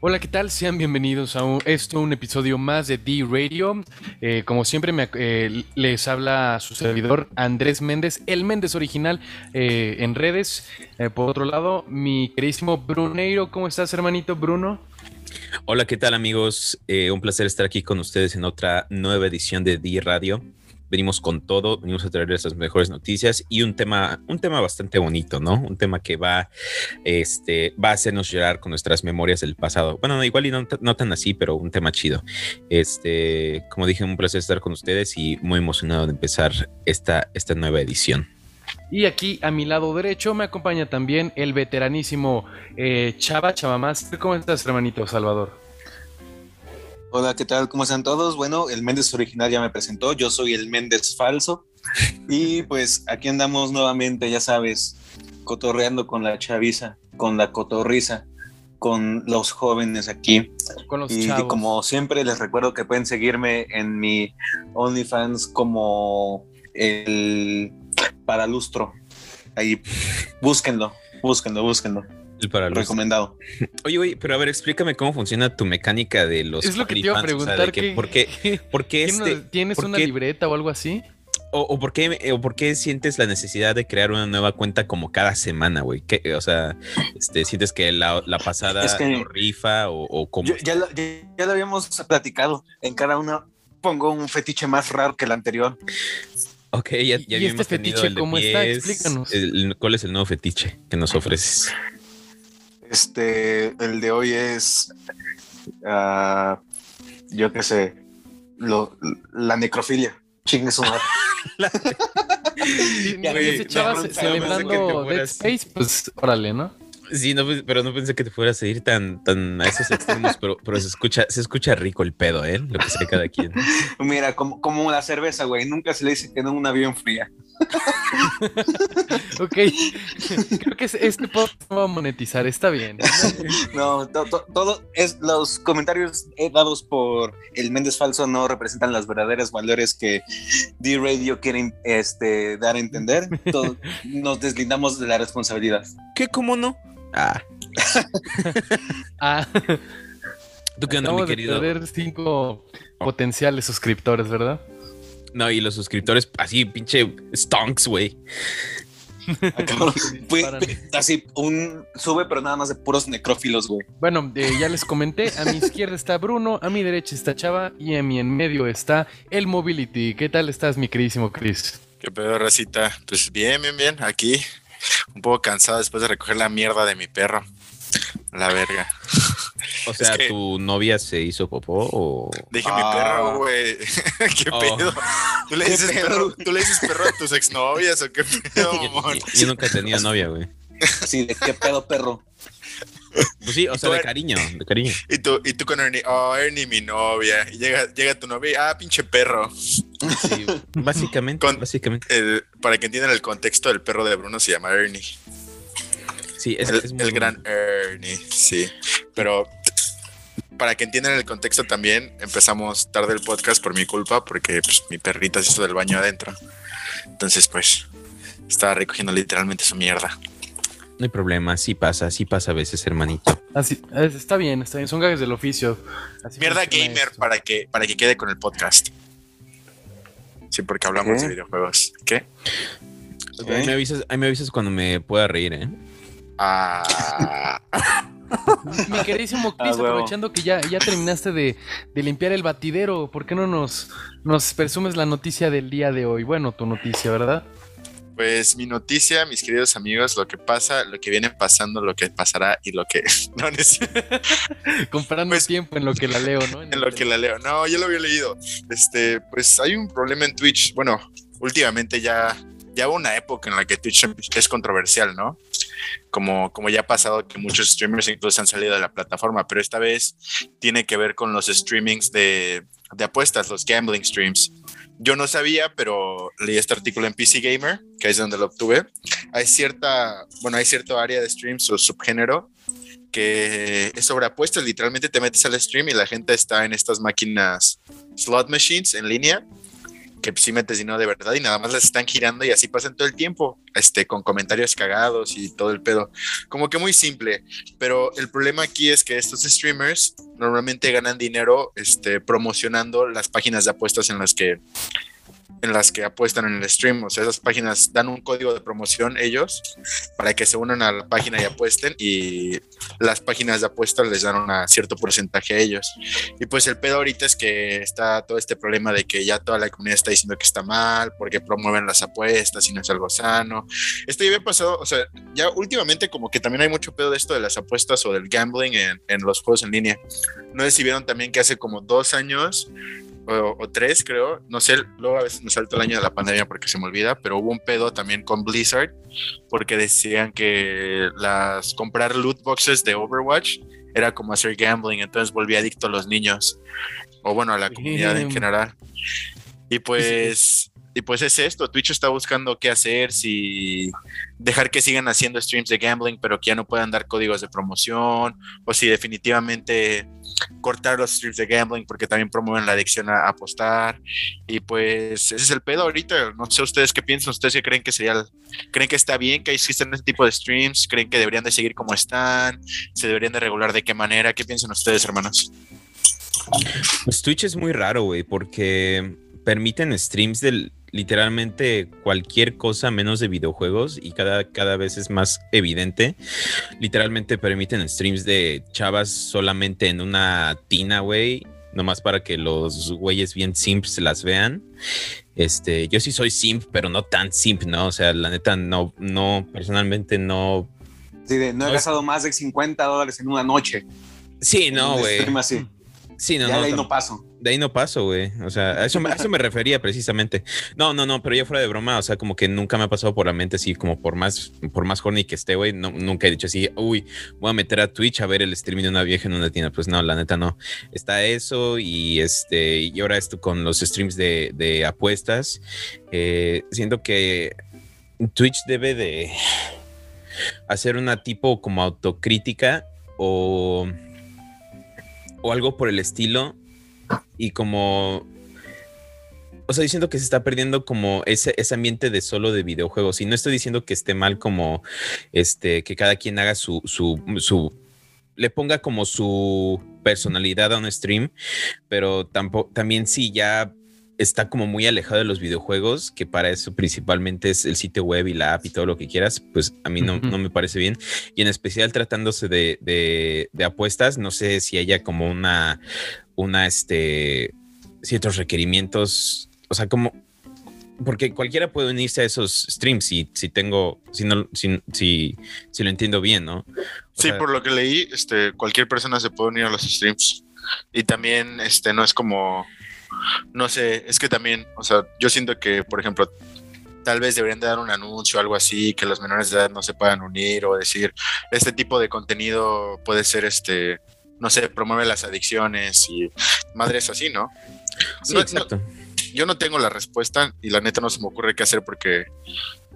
Hola, ¿qué tal? Sean bienvenidos a un, esto, un episodio más de D Radio. Eh, como siempre, me, eh, les habla su servidor Andrés Méndez, el Méndez original eh, en redes. Eh, por otro lado, mi queridísimo Bruneiro, ¿cómo estás, hermanito Bruno? Hola, ¿qué tal, amigos? Eh, un placer estar aquí con ustedes en otra nueva edición de D Radio venimos con todo, venimos a traerles las mejores noticias y un tema, un tema bastante bonito, ¿no? Un tema que va, este, va a hacernos llorar con nuestras memorias del pasado. Bueno, igual y no, no tan así, pero un tema chido. Este, como dije, un placer estar con ustedes y muy emocionado de empezar esta, esta nueva edición. Y aquí a mi lado derecho me acompaña también el veteranísimo eh, Chava Chava Master. ¿Cómo estás, hermanito Salvador? Hola, ¿qué tal? ¿Cómo están todos? Bueno, el Méndez original ya me presentó, yo soy el Méndez falso y pues aquí andamos nuevamente, ya sabes, cotorreando con la chaviza, con la cotorriza, con los jóvenes aquí. Con los y chavos. como siempre les recuerdo que pueden seguirme en mi OnlyFans como el Paralustro. Ahí, búsquenlo, búsquenlo, búsquenlo. El para los... Recomendado. Oye, oye, pero a ver, explícame cómo funciona tu mecánica de los. Es lo que te iba a preguntar. O sea, que, que, ¿Por qué? ¿Por qué este, ¿Tienes por una qué, libreta o algo así? O, o, por qué, o por qué sientes la necesidad de crear una nueva cuenta como cada semana, güey? O sea, este, ¿sientes que la, la pasada es que lo rifa o, o cómo? Yo, ya, lo, ya, ya, lo, habíamos platicado. En cada una pongo un fetiche más raro que el anterior. Ok, ya, ya ¿Y este fetiche cómo está? Explícanos. El, ¿Cuál es el nuevo fetiche que nos ofreces? Este, el de hoy es, uh, yo qué sé, lo, la necrofilia. Chingue su madre. Wey, chavas no, celebrando Dead Space, pues órale, ¿no? Sí, no, pero no pensé que te fueras a ir tan, tan a esos extremos, pero, pero se escucha, se escucha rico el pedo, ¿eh? Lo que sea cada quien. Mira, como, como la cerveza, güey. Nunca se le dice que no una bien fría. ok, creo que este podcast no va a monetizar, está bien. No, to, to, todo es los comentarios dados por el Méndez Falso no representan los verdaderos valores que D Radio quiere este, dar a entender. Todo, nos deslindamos de la responsabilidad. ¿Qué? ¿Cómo no? Ah. ah. ¿Tú qué onda, mi querido? De perder cinco potenciales suscriptores, ¿verdad? No, y los suscriptores así, pinche stonks, güey. así, un sube, pero nada más de puros necrófilos, güey. Bueno, eh, ya les comenté, a mi izquierda está Bruno, a mi derecha está Chava y a mi en medio está el Mobility. ¿Qué tal estás, mi queridísimo Chris? Qué pedo, racita. Pues bien, bien, bien. Aquí, un poco cansado después de recoger la mierda de mi perro. La verga. O sea, es que ¿tu novia se hizo popó o...? Dije ah. mi perro, güey. ¿Qué oh. pedo? ¿Tú le, dices perro? ¿Tú le dices perro a tus exnovias o qué pedo, yo, yo, yo nunca tenía novia, güey. Sí, ¿de qué pedo, perro? Pues sí, o sea, de cariño, de cariño. Y tú, y tú con Ernie, oh, Ernie, mi novia. Y llega, llega tu novia y, ah, pinche perro. Sí, básicamente, con, básicamente. El, para que entiendan el contexto, el perro de Bruno se llama Ernie. Sí, es, el, es el gran Ernie, sí. Pero para que entiendan el contexto también, empezamos tarde el podcast por mi culpa, porque pues, mi perrita se hizo del baño adentro. Entonces, pues, estaba recogiendo literalmente su mierda. No hay problema, así pasa, así pasa a veces, hermanito. Así, está bien, está bien, son gajes del oficio. Así mierda gamer para que, para que quede con el podcast. Sí, porque hablamos ¿Qué? de videojuegos. ¿Qué? Ahí, me avisas, ahí me avisas cuando me pueda reír, ¿eh? Ah. Mi queridísimo Chris, ah, bueno. aprovechando que ya, ya terminaste de, de, limpiar el batidero, ¿por qué no nos, nos presumes la noticia del día de hoy? Bueno, tu noticia, ¿verdad? Pues mi noticia, mis queridos amigos, lo que pasa, lo que viene pasando, lo que pasará y lo que no necesito. Comprando pues, tiempo en lo que la leo, ¿no? En, en lo que la leo. No, yo lo había leído. Este, pues hay un problema en Twitch. Bueno, últimamente ya, ya hubo una época en la que Twitch es controversial, ¿no? Como, como ya ha pasado que muchos streamers incluso han salido de la plataforma, pero esta vez tiene que ver con los streamings de, de apuestas, los gambling streams. Yo no sabía, pero leí este artículo en PC Gamer, que es donde lo obtuve. Hay cierta, bueno, hay cierto área de streams o subgénero que es sobre apuestas. Literalmente te metes al stream y la gente está en estas máquinas slot machines en línea que sí metes dinero de verdad y nada más las están girando y así pasan todo el tiempo, este, con comentarios cagados y todo el pedo. Como que muy simple, pero el problema aquí es que estos streamers normalmente ganan dinero este, promocionando las páginas de apuestas en las que en las que apuestan en el stream. O sea, esas páginas dan un código de promoción ellos para que se unan a la página y apuesten y las páginas de apuestas les dan un cierto porcentaje a ellos. Y pues el pedo ahorita es que está todo este problema de que ya toda la comunidad está diciendo que está mal porque promueven las apuestas y no es algo sano. Esto ya había pasado, o sea, ya últimamente como que también hay mucho pedo de esto de las apuestas o del gambling en, en los juegos en línea. No sé si vieron también que hace como dos años o, tres, creo. No sé, luego a veces me salto el año de la pandemia porque se me olvida, pero hubo un pedo también con Blizzard porque decían que las comprar loot boxes de Overwatch era como hacer gambling, entonces volví adicto a los niños o bueno, a la comunidad en general. Y pues y pues es esto, Twitch está buscando qué hacer, si dejar que sigan haciendo streams de gambling, pero que ya no puedan dar códigos de promoción, o si definitivamente cortar los streams de gambling porque también promueven la adicción a, apostar. Y pues ese es el pedo ahorita. No sé ustedes qué piensan, ustedes qué creen que sería, creen que está bien que existen este tipo de streams, creen que deberían de seguir como están, se deberían de regular de qué manera, ¿qué piensan ustedes, hermanos? Pues Twitch es muy raro, güey, porque permiten streams del literalmente cualquier cosa menos de videojuegos y cada, cada vez es más evidente. Literalmente permiten streams de chavas solamente en una tina, güey, nomás para que los güeyes bien simps las vean. Este, yo sí soy simp, pero no tan simp, ¿no? O sea, la neta, no, no, personalmente no. Sí, no he gastado más de 50 dólares en una noche. Sí, no, güey. Sí, no, ya no. De ahí no paso. De ahí no paso, güey. O sea, a eso, me refería precisamente. No, no, no, pero ya fuera de broma, o sea, como que nunca me ha pasado por la mente así, como por más, por más horny que esté, güey. No, nunca he dicho así, uy, voy a meter a Twitch a ver el streaming de una vieja en una tienda. Pues no, la neta no. Está eso y este, y ahora esto con los streams de, de apuestas. Eh, siento que Twitch debe de hacer una tipo como autocrítica o o algo por el estilo. Y como. O sea, diciendo que se está perdiendo como ese, ese ambiente de solo de videojuegos. Y no estoy diciendo que esté mal como este, que cada quien haga su, su, su le ponga como su personalidad a un stream, pero tampoco, también sí ya está como muy alejado de los videojuegos, que para eso principalmente es el sitio web y la app y todo lo que quieras, pues a mí no, me parece bien. Y en especial tratándose de, apuestas, no sé si haya como una, una, este, ciertos requerimientos, o sea, como, porque cualquiera puede unirse a esos streams si, si tengo, si no, si, si, lo entiendo bien, ¿no? sí, por lo que leí, este, cualquier persona se puede unir a los streams. Y también, este, no es como no sé, es que también, o sea, yo siento que, por ejemplo, tal vez deberían de dar un anuncio o algo así, que los menores de edad no se puedan unir o decir, este tipo de contenido puede ser, este, no sé, promueve las adicciones y madres así, ¿no? Sí, exacto. yo no tengo la respuesta y la neta no se me ocurre qué hacer porque...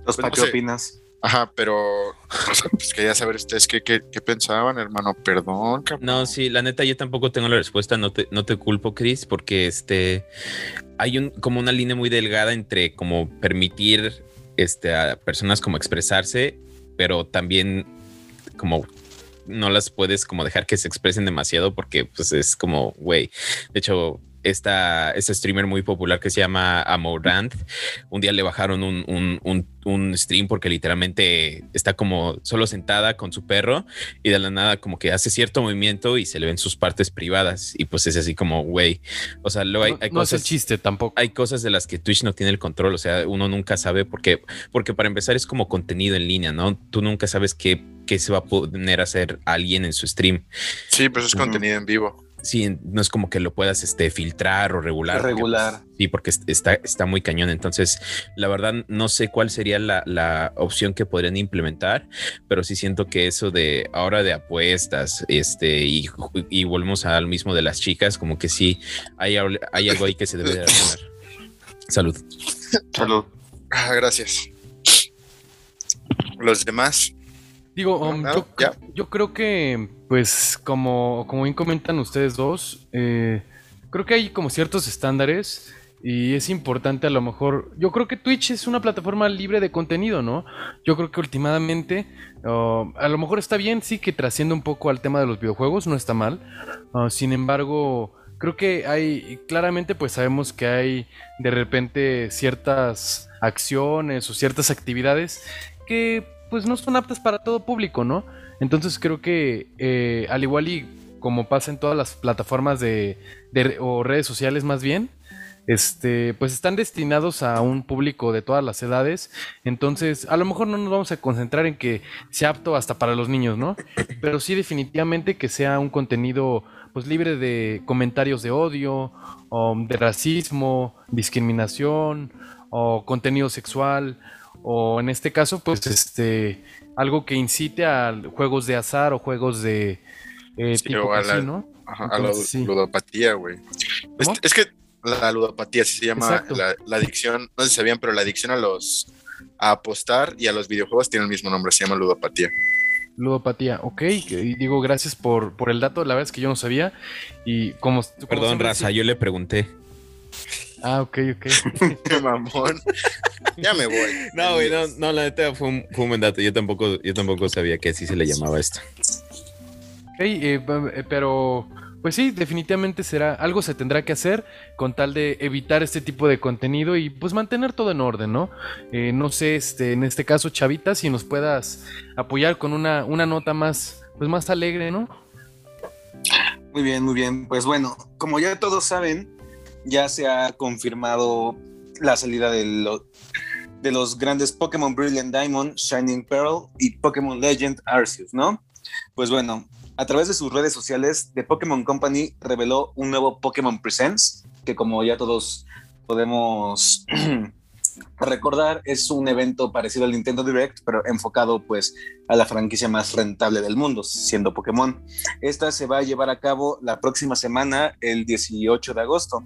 Pues, ¿Qué opinas? Ajá, pero pues quería saber ustedes qué, qué, pensaban, hermano. Perdón. No, sí, la neta, yo tampoco tengo la respuesta. No te, no te culpo, Chris, porque este hay un como una línea muy delgada entre como permitir este, a personas como expresarse, pero también como no las puedes como dejar que se expresen demasiado porque pues es como, güey, de hecho esta, este streamer muy popular que se llama Amorant. Un día le bajaron un, un, un, stream porque literalmente está como solo sentada con su perro y de la nada como que hace cierto movimiento y se le ven sus partes privadas y pues es así como, güey, o sea, luego hay, cosas... chiste tampoco. Hay cosas de las que Twitch no tiene el control, o sea, uno nunca sabe porque, porque para empezar es como contenido en línea, ¿no? Tú nunca sabes qué, qué se va a poner a hacer alguien en su stream. Sí, pues es contenido en vivo sí, no es como que lo puedas este, filtrar o regular. Regular. sí, porque está, está muy cañón. Entonces, la verdad, no sé cuál sería la, opción que podrían implementar, pero sí siento que eso de ahora de apuestas, este, y, y volvemos al mismo de las chicas, como que sí hay, hay algo ahí que se debe de hacer. Salud. Salud. Ah, gracias. Los demás. Digo, um, yo, creo que, pues, como, como bien comentan ustedes dos, eh, creo que hay como ciertos estándares Y es importante a lo mejor, yo creo que Twitch es una plataforma libre de contenido, ¿no? Yo creo que últimamente, uh, a lo mejor está bien, sí, que trasciende un poco al tema de los videojuegos, no está mal. Uh, sin embargo, creo que hay, claramente pues sabemos que hay de repente ciertas acciones o ciertas actividades que pues no son aptas para todo público, ¿no? Entonces creo que eh, al igual y como pasa en todas las plataformas de, de, o redes sociales más bien, este, pues están destinados a un público de todas las edades. Entonces, a lo mejor no nos vamos a concentrar en que sea apto hasta para los niños, ¿no? Pero sí definitivamente que sea un contenido pues libre de comentarios de odio, o de racismo, discriminación, o contenido sexual, o en este caso, pues este algo que incite a juegos de azar o juegos de eh, Sí, tipo o a la- casino. Ajá, a la sí. ludopatía, güey. Es, que la ludopatía así se llama la, la adicción, no sé si sabían, pero la adicción a los a apostar y a los videojuegos tiene el mismo nombre, se llama ludopatía. Ludopatía, ok. Y digo, gracias por, por el dato. La verdad es que yo no sabía. Y como. como Perdón, raza, yo le pregunté. Ah, ok, ok. Qué mamón. ya me voy. No, güey, no, no, la neta fue un, fue un buen dato. Yo tampoco, yo tampoco sabía que así se le llamaba esto. Ok, eh, eh, pero. Pues sí, definitivamente será. Algo se tendrá que hacer con tal de evitar este tipo de contenido y pues mantener todo en orden, ¿no? Eh, no sé, este, en este caso, Chavita, si nos puedas apoyar con una, una nota más, pues más alegre, ¿no? Muy bien, muy bien. Pues bueno, como ya todos saben, ya se ha confirmado la salida de, de los grandes Pokémon Brilliant Diamond, Shining Pearl y Pokémon Legend Arceus, ¿no? Pues bueno, a través de sus redes sociales, The Pokémon Company reveló un nuevo Pokémon Presents, que como ya todos podemos recordar, es un evento parecido al Nintendo Direct, pero enfocado pues a la franquicia más rentable del mundo, siendo Pokémon. Esta se va a llevar a cabo la próxima semana, el 18 de agosto.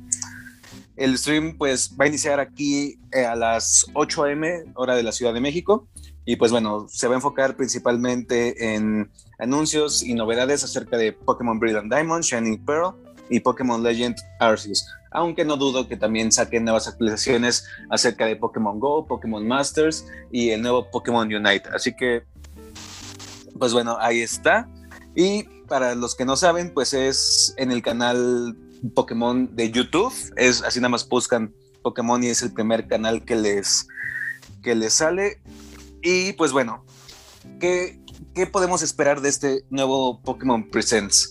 El stream pues va a iniciar aquí eh, a las 8 a.m. hora de la Ciudad de México y pues bueno, se va a enfocar principalmente en anuncios y novedades acerca de Pokémon Brilliant Diamond, Shining Pearl y Pokémon Legend Arceus. Aunque no dudo que también saquen nuevas actualizaciones acerca de Pokémon Go, Pokémon Masters y el nuevo Pokémon Unite. Así que, pues bueno, ahí está. Y para los que no saben, pues es en el canal Pokémon de YouTube. Es así nada más buscan Pokémon y es el primer canal que les, que les sale. Y pues bueno, ¿qué, ¿qué podemos esperar de este nuevo Pokémon Presents?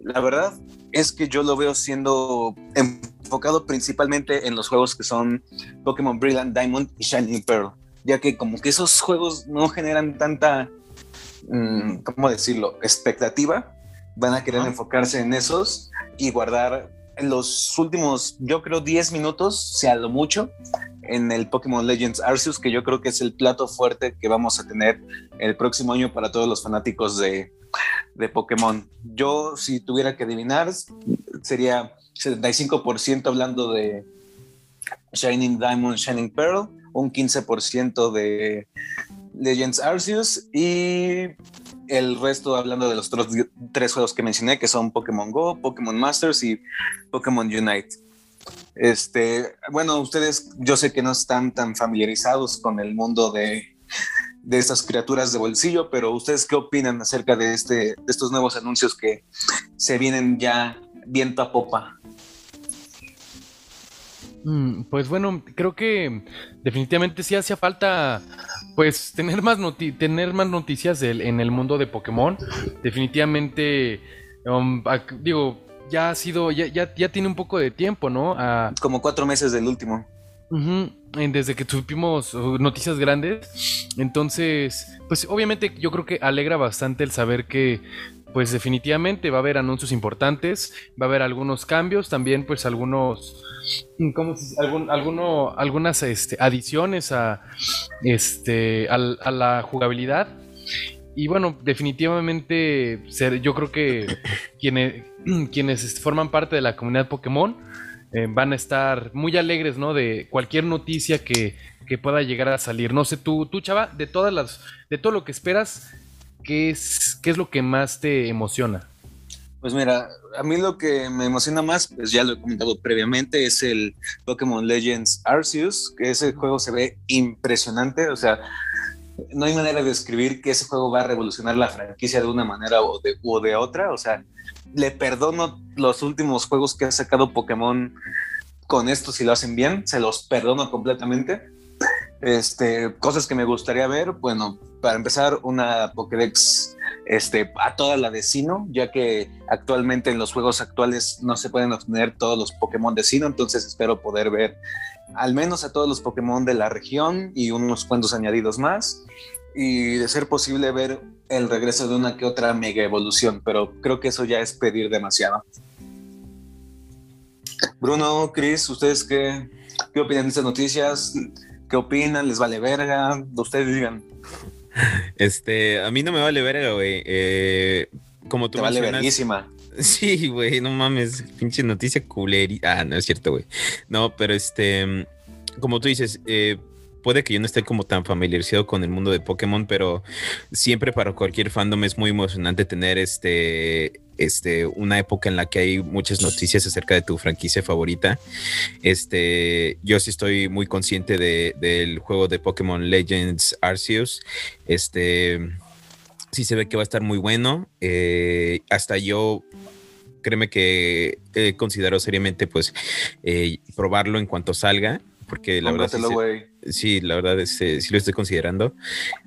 La verdad es que yo lo veo siendo enfocado principalmente en los juegos que son Pokémon Brilliant Diamond y Shining Pearl, ya que como que esos juegos no generan tanta, mm, ¿cómo decirlo?, expectativa. Van a querer enfocarse en esos y guardar los últimos, yo creo, 10 minutos, sea lo mucho, en el Pokémon Legends Arceus, que yo creo que es el plato fuerte que vamos a tener el próximo año para todos los fanáticos de, de Pokémon. Yo, si tuviera que adivinar, sería 75% hablando de Shining Diamond, Shining Pearl, un 15% de Legends Arceus y el resto hablando de los otros tres juegos que mencioné, que son Pokémon Go, Pokémon Masters y Pokémon Unite. Este, bueno, ustedes yo sé que no están tan familiarizados con el mundo de, de estas criaturas de bolsillo, pero ustedes qué opinan acerca de, este, de estos nuevos anuncios que se vienen ya viento a popa? Mm, Pues bueno, creo que definitivamente sí hacía falta pues tener más noti- tener más noticias del- en el mundo de Pokémon. Definitivamente um, digo, ya ha sido ya, ya, ya tiene un poco de tiempo, ¿no? Ah, Como cuatro meses del último. Desde que tuvimos uh, noticias grandes. Entonces, pues obviamente yo creo que alegra bastante el saber que, pues definitivamente va a haber anuncios importantes, va a haber algunos cambios, también pues algunos, ¿cómo alguno, algunas este, adiciones a, este, a la jugabilidad. Y bueno, definitivamente ser- yo creo que quienes, quienes este, forman parte de la comunidad Pokémon eh, van a estar muy alegres, ¿no? De cualquier noticia que, que pueda llegar a salir. No sé, tú, tú, chava, de todas las, de todo lo que esperas, ¿qué es, qué es lo que más te emociona? Pues mira, a mí lo que me emociona más, pues ya lo he comentado previamente, es el Pokémon Legends Arceus, que ese juego se ve impresionante, o sea, no hay manera de describir que ese juego va a revolucionar la franquicia de una manera o de, otra, o sea, le perdono los últimos juegos que ha sacado Pokémon con esto si lo hacen bien, se los perdono completamente. Este, cosas que me gustaría ver, bueno, para empezar, una Pokédex este, a toda la de Sino, ya que actualmente en los juegos actuales no se pueden obtener todos los Pokémon de Sino, entonces espero poder ver al menos a todos los Pokémon de la región y unos cuantos añadidos más, y de ser posible ver el regreso de una que otra mega evolución, pero creo que eso ya es pedir demasiado. Bruno, Chris, ¿ustedes qué, qué opinan de estas noticias? ¿Qué opinan? ¿Les vale verga? Ustedes digan. Este, a mí no me vale verga, güey. Eh, como tú Te vale verguísima. Sí, güey, no mames, pinche noticia culeri. Ah, no es cierto, güey. No, pero este, como tú dices, eh, puede que yo no esté como tan familiarizado con el mundo de Pokémon, pero siempre para cualquier fandom es muy emocionante tener este, este, una época en la que hay muchas noticias acerca de tu franquicia favorita. Este, yo sí estoy muy consciente de, del juego de Pokémon Legends Arceus. Este, sí se ve que va a estar muy bueno. Eh, hasta yo créeme que he considerado seriamente pues eh, probarlo en cuanto salga, porque la verdad sí, sí, la verdad es, sí lo estoy considerando.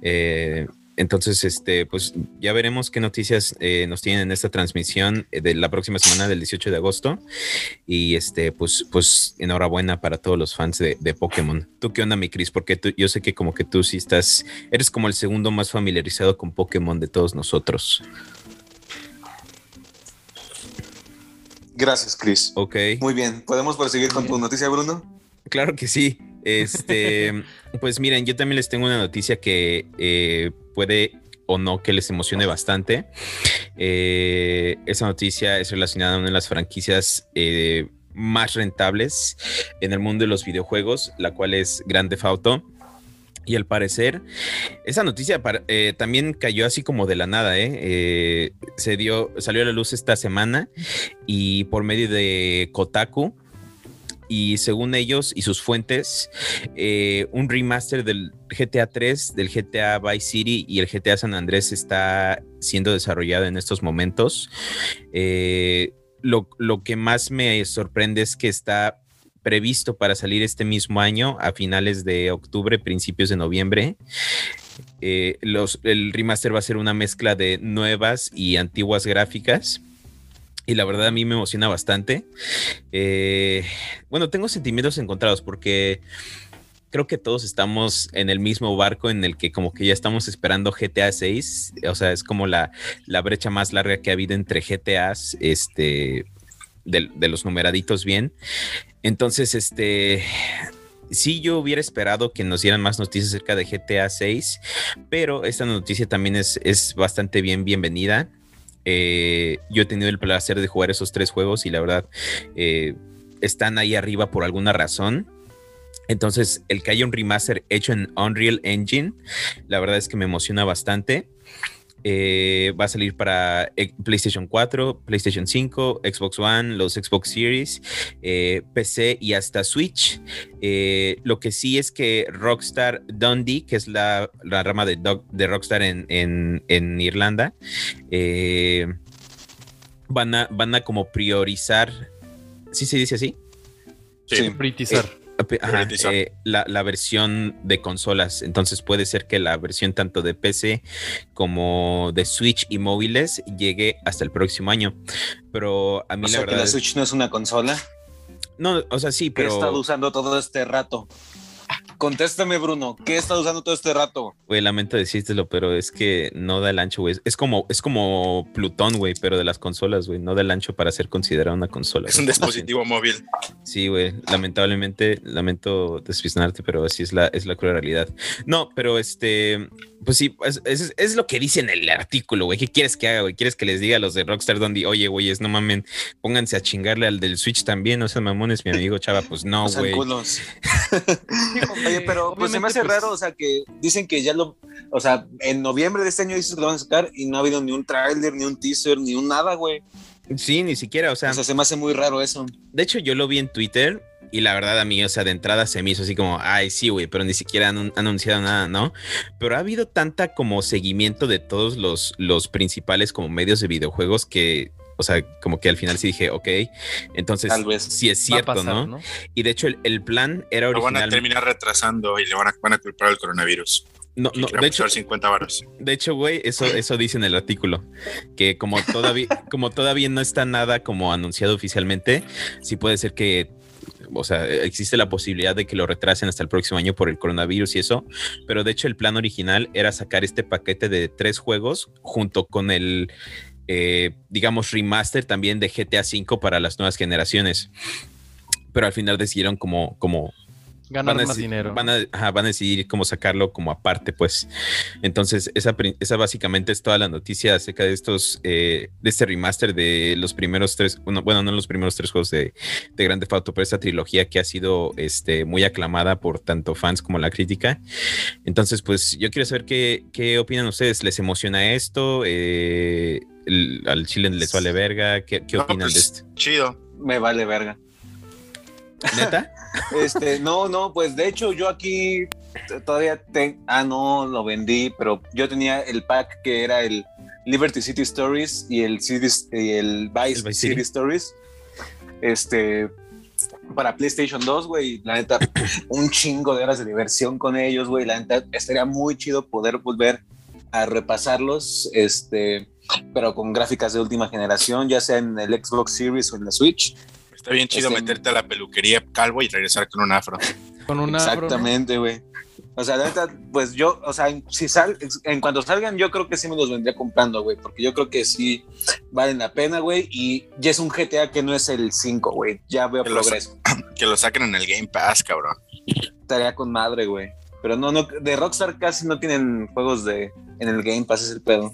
Eh, entonces, este, pues ya veremos qué noticias eh, nos tienen en esta transmisión eh, de la próxima semana del 18 de agosto. Y este, pues, pues enhorabuena para todos los fans de, de Pokémon. ¿Tú qué onda, mi Cris? Porque tú, yo sé que como que tú sí estás, eres como el segundo más familiarizado con Pokémon de todos nosotros. Gracias, Chris. Ok. Muy bien. ¿Podemos proseguir con tu noticia, Bruno? Claro que sí. Este, pues miren, yo también les tengo una noticia que eh, puede o no que les emocione bastante. Eh, esa noticia es relacionada a una de las franquicias eh, más rentables en el mundo de los videojuegos, la cual es Grande Auto. Y al parecer, esa noticia eh, también cayó así como de la nada, ¿eh? ¿eh? Se dio, salió a la luz esta semana y por medio de Kotaku, y según ellos y sus fuentes, eh, un remaster del GTA 3, del GTA Vice City y el GTA San Andrés está siendo desarrollado en estos momentos. Eh, lo, que más me sorprende es que está previsto para salir este mismo año, a finales de octubre, principios de noviembre. Eh, el remaster va a ser una mezcla de nuevas y antiguas gráficas y la verdad a mí me emociona bastante. Eh, bueno, tengo sentimientos encontrados porque creo que todos estamos en el mismo barco en el que como que ya estamos esperando GTA 6. O sea, es como la, la brecha más larga que ha habido entre GTAs, este, de, los numeraditos bien. Entonces, este, sí yo hubiera esperado que nos dieran más noticias acerca de GTA 6, pero esta noticia también es, es bastante bien bienvenida. Eh, yo he tenido el placer de jugar esos tres juegos y la verdad eh, están ahí arriba por alguna razón. Entonces, el que haya un remaster hecho en Unreal Engine, la verdad es que me emociona bastante. Eh, va a salir para eh, PlayStation 4, PlayStation 5, Xbox One, los Xbox Series, eh, PC y hasta Switch. Eh, lo que sí es que Rockstar Dundee, que es la, la rama de, de Rockstar en, en, en Irlanda, eh, van, a, van a como priorizar. ¿Sí se dice así? Sí, priorizar. Ajá, eh, la, la, versión de consolas. Entonces puede ser que la versión tanto de PC como de Switch y móviles llegue hasta el próximo año. Pero a mí o la sea, verdad. Que la Switch no es una consola. No, o sea, sí, pero. ¿Qué he estado usando todo este rato? Contéstame, Bruno, ¿qué estado usando todo este rato? Güey, lamento decírtelo, pero es que no da el ancho, güey. Es como, es como Plutón, güey, pero de las consolas, güey. No da el ancho para ser considerado una consola. Es un dispositivo móvil. Sí, güey. Lamentablemente, lamento despistarte, pero así es la, es la cruel realidad. No, pero este, pues sí, es, es, es lo que dice en el artículo, güey. ¿Qué quieres que haga, güey? ¿Quieres que les diga a los de Rockstar Donde, oye, güey, no mamen, pónganse a chingarle al del Switch también? O sea, mamones, mi amigo Chava, pues no, güey. Oye, pero pues se me hace pues... raro, o sea, que dicen que ya lo, o sea, en noviembre de este año dicen que lo van a sacar y no ha habido ni un tráiler, ni un teaser, ni un nada, güey. Sí, ni siquiera, o sea, O sea, se me hace muy raro eso. de hecho yo lo vi en Twitter y la verdad a mí, o sea, de entrada se me hizo así como, ay, sí, güey, pero ni siquiera han han anunciado nada, ¿no? Pero ha habido tanta como seguimiento de todos los, los principales como medios de videojuegos que, o sea, como que al final sí dije, ok, entonces Tal vez. sí es cierto, pasar, ¿no? Y de hecho el, el plan era Lo van a original. terminar retrasando y le van a, van a culpar al coronavirus. No, no, de hecho, pusar 50 varos. De hecho, güey, eso, eso dice en el artículo. Que como todavía, como todavía no está nada como anunciado oficialmente, sí puede ser que, o sea, existe la posibilidad de que lo retrasen hasta el próximo año por el coronavirus y eso. Pero de hecho, el plan original era sacar este paquete de tres juegos junto con el, eh, digamos, remaster también de GTA V para las nuevas generaciones. Pero al final decidieron como, como Ganar van a más dinero. Van a, ajá, van a decidir cómo sacarlo como aparte, pues. Entonces, esa, esa básicamente es toda la noticia acerca de estos, eh, de este remaster de los primeros tres, bueno, bueno, no los primeros tres juegos de, de Grand Theft Auto, pero esta trilogía que ha sido este, muy aclamada por tanto fans como la crítica. Entonces, pues yo quiero saber qué, qué opinan ustedes. ¿Les emociona esto? Eh, el- ¿Al Chile les vale verga? ¿Qué, qué No, opinan de pues, esto? Chido. Me vale verga. ¿Neta? Este, no, no, pues de hecho yo aquí todavía tengo, ah, no, lo vendí, pero yo tenía el pack que era el Liberty City Stories y el, Cities- y el Vice, El Vice City. City. Stories, este, para PlayStation 2, güey, la neta, un chingo de horas de diversión con ellos, güey, la neta, estaría muy chido poder volver a repasarlos, este, pero con gráficas de última generación, ya sea en el Xbox Series o en la Switch. Está bien chido Este- meterte a la peluquería calvo y regresar con un afro. Con una Exactamente, güey. O sea, la neta, pues yo, o sea, en- si sal, en cuanto salgan, yo creo que sí me los vendría comprando, güey, porque yo creo que sí valen la pena, güey, y ya es un GTA que no es el 5, güey, ya veo Que progreso. Que lo saquen en el Game Pass, cabrón. Estaría con madre, güey. Pero no, no, de Rockstar casi no tienen juegos de en el Game Pass, es el pedo.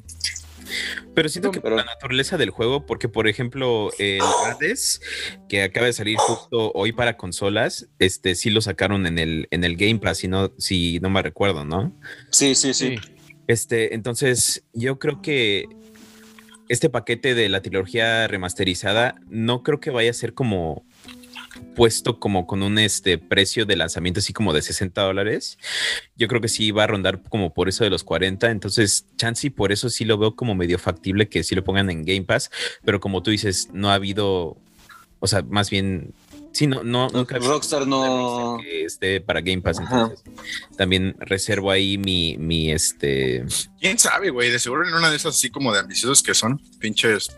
Pero siento que Pero- por la naturaleza del juego, porque por ejemplo, el Hades, que acaba de salir justo hoy para consolas, este sí lo sacaron en el, en el Game Pass, si no, si no me recuerdo, ¿no? Sí, sí, sí. Sí. Este, entonces, yo creo que este paquete de la trilogía remasterizada no creo que vaya a ser como puesto como con un este precio de lanzamiento así como de 60 dólares. Yo creo que sí va a rondar como por eso de los 40. Entonces, Chansey por eso sí lo veo como medio factible que sí lo pongan en Game Pass. Pero como tú dices, no ha habido, o sea, más bien, sí, no, no, nunca Rockstar no. que esté para Game Pass. Ajá. Entonces, también reservo ahí mi, mi este. ¿Quién sabe, güey? De seguro en una de esas así como de ambiciosos que son, pinches,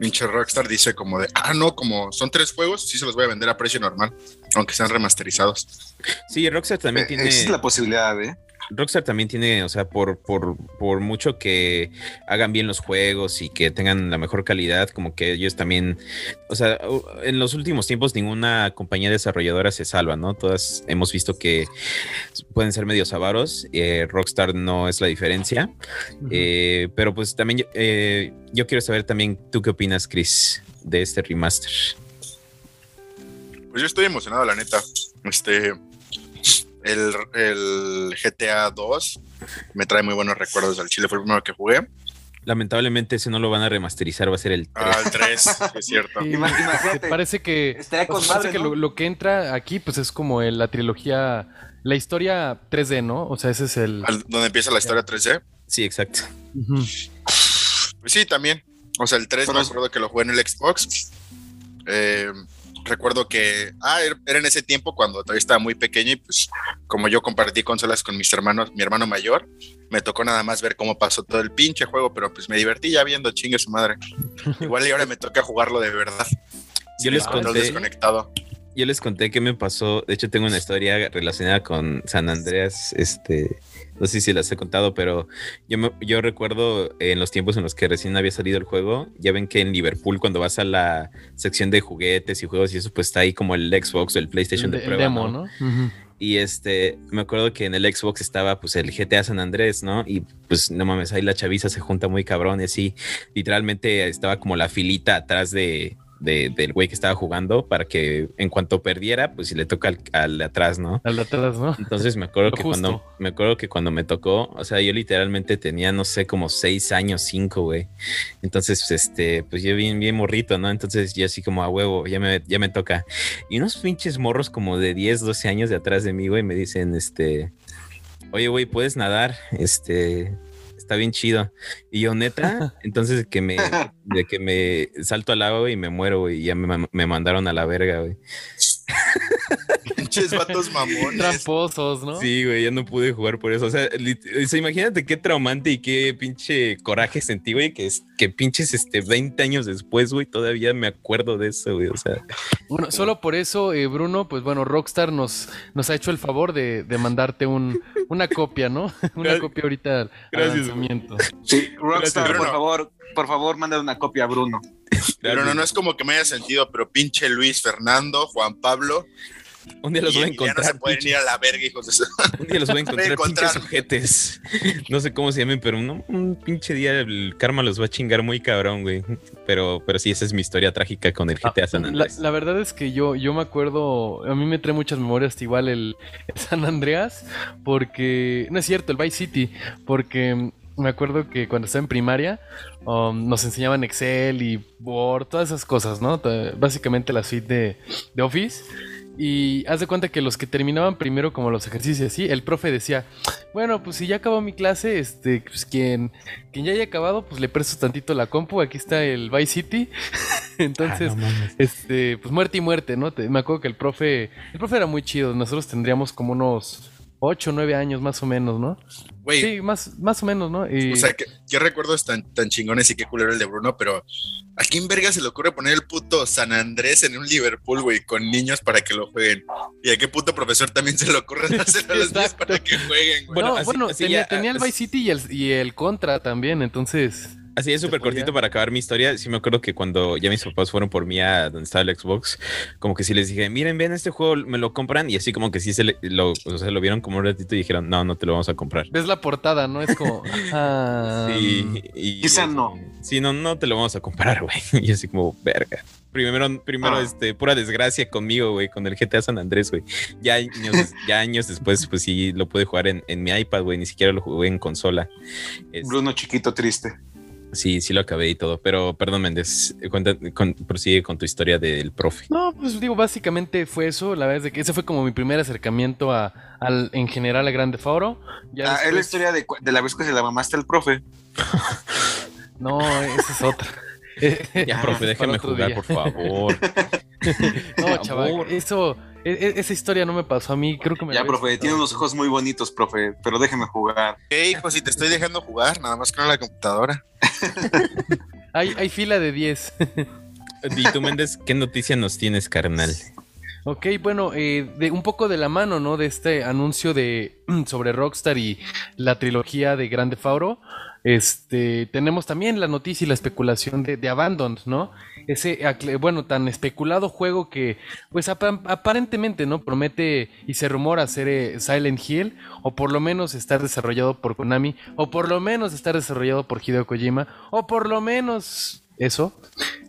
pinche Rockstar dice como de, ah, no, como son tres juegos, sí se los voy a vender a precio normal, aunque sean remasterizados. Sí, Rockstar también Eh, tiene. Existe la posibilidad, ¿eh? Rockstar también tiene, o sea, por, por, por mucho que hagan bien los juegos y que tengan la mejor calidad, como que ellos también, o sea, en los últimos tiempos ninguna compañía desarrolladora se salva, ¿no? Todas hemos visto que pueden ser medios avaros, eh, Rockstar no es la diferencia, eh, pero pues también yo- eh, yo quiero saber también, ¿tú qué opinas, Chris, de este remaster? Pues yo estoy emocionado, la neta. Este, el, el GTA 2 me trae muy buenos recuerdos del Chile, fue el primero que jugué. Lamentablemente ese no lo van a remasterizar, va a ser el 3. Ah, el 3, sí, es cierto. Sí, Ima- imagínate. Parece que, con parece madre, que ¿no? lo, lo que entra aquí pues es como el- la trilogía, la historia 3D, ¿no? O sea, ese es el... Al- donde empieza la historia 3D. Sí, exacto. Ujú. Pues sí, también. O sea, el 3 me Pero- acuerdo que lo jugué en el Xbox. Eh, recuerdo que ah, era- era en ese tiempo cuando todavía estaba muy pequeño y pues como yo compartí consolas con mis hermanos, mi hermano mayor, me tocó nada más ver cómo pasó todo el pinche juego, pero pues me divertí ya viendo chingue su madre. Igual y ahora me toca jugarlo de verdad. Yo les conté- desconectado. Yo les conté qué me pasó. De hecho, tengo una historia relacionada con San Andreas. Este, no sé si las he contado, pero yo, me- yo recuerdo en los tiempos en los que recién había salido el juego. Ya ven que en Liverpool, cuando vas a la sección de juguetes y juegos y eso, pues está ahí como el Xbox o el PlayStation de prueba. demo, ¿no? Y este, me acuerdo que en el Xbox estaba pues el GTA San Andrés, ¿no? Y pues no mames, ahí la chaviza se junta muy cabrón y así. Literalmente estaba como la filita atrás de, del güey que estaba jugando para que en cuanto perdiera, pues si le toca al, de atrás, ¿no? Al de atrás, ¿no? Entonces me acuerdo que cuando me acuerdo que cuando me tocó, o sea, yo literalmente tenía, no sé, como seis años, cinco, güey. Entonces, este, pues yo bien, bien morrito, ¿no? Entonces yo así como a huevo, ya me, ya me toca. Y unos pinches morros como de 10, 12 años de atrás de mí, güey, me dicen, este, oye, güey, ¿puedes nadar? Este, está bien chido. Y yo, neta, entonces que me, de que me salto al agua y me muero, güey, y ya me, me mandaron a la verga, güey. Pinches vatos mamones. Tramposos, ¿no? Sí, güey, ya no pude jugar por eso. O sea, imagínate qué traumante y qué pinche coraje sentí, güey, que, que pinches este 20 años después, güey, todavía me acuerdo de eso, güey. O sea. Bueno, solo por eso, eh, Bruno, pues bueno, Rockstar nos, nos ha hecho el favor de, de mandarte un, una copia, ¿no? una copia ahorita al lanzamiento. Sí, Rockstar, por favor, por favor, manda una copia a Bruno. Pero no, no es como que me haya sentido, pero pinche Luis Fernando, Juan Pablo. Un día los voy a encontrar. Ya no se pueden ir a la verga, hijos de eso. Un día los voy a encontrar, pinches sujetes. No sé cómo se llamen, pero un, pinche día el karma los va a chingar muy cabrón, güey. Pero, pero sí, esa es mi historia trágica con el GTA San Andreas. La, verdad es que yo, yo me acuerdo, a mí me trae muchas memorias igual el, el San Andreas, porque, no es cierto, el Vice City, porque me acuerdo que cuando estaba en primaria um, nos enseñaban Excel y Word, todas esas cosas, ¿no? Básicamente la suite de, Office. Y haz de cuenta que los que terminaban primero como los ejercicios así, el profe decía, bueno, pues si ya acabó mi clase, este, pues quien, quien ya haya acabado, pues le presto tantito la compu, aquí está el Vice City. Entonces, ah, este, pues muerte y muerte, ¿no? me acuerdo que el profe, el profe era muy chido, nosotros tendríamos como unos 8 o 9 años más o menos, ¿no? sí, más, más o menos, ¿no? O sea, que, qué recuerdos tan, tan chingones y qué culero el de Bruno, pero ¿a quién verga se le ocurre poner el puto San Andrés en un Liverpool, güey, con niños para que lo jueguen? ¿Y a qué puto profesor también se le ocurre hacer a los niños para que jueguen, güey? Bueno, bueno tenía, tenía, el Vice City y el, y el Contra también, entonces... Así es súper cortito para acabar mi historia. Sí me acuerdo que cuando ya mis papás fueron por mí a donde estaba el Xbox, como que sí les dije, miren, ven este juego, me lo compran. Y así como que sí se lo, o sea, lo vieron como un ratito y dijeron, no, no te lo vamos a comprar. Ves la portada, ¿no? Es como... Ah, sí, y, quizá no. Sí, no, no te lo vamos a comprar, güey. Y así como, verga. Primero, primero ah. este, pura desgracia conmigo, güey, con el GTA San Andrés, güey. Ya años, ya años después, pues sí, lo pude jugar en, en mi iPad, güey. Ni siquiera lo jugué en consola. Bruno chiquito triste. Sí, sí lo acabé y todo, pero perdón Méndez, cuenta, prosigue con tu historia del profe. No, pues digo, básicamente fue eso, la verdad es que ese fue como mi primer acercamiento a, al, en general a Grande Fauro. Ya ah, es la historia de, la vez que se la mamaste al profe. no, esa es otra. ya, profe, déjeme jugar, por favor. no, chaval, eso e, e, esa historia no me pasó a mí, creo que me Ya, profe, tiene unos ojos muy bonitos, profe, pero déjeme jugar. Hey, hijo, si te estoy dejando jugar, nada más con la computadora. hay, hay fila de 10. y tú, Méndez, ¿qué noticia nos tienes, carnal? Ok, bueno, eh, de un poco de la mano, ¿no? De este anuncio de sobre Rockstar y la trilogía de Grande Fauro. Este, tenemos también la noticia y la especulación de, de Abandoned, ¿no? Ese, bueno, tan especulado juego que, pues aparentemente, ¿no? Promete y se rumora ser eh, Silent Hill, o por lo menos estar desarrollado por Konami, o por lo menos estar desarrollado por Hideo Kojima, o por lo menos eso.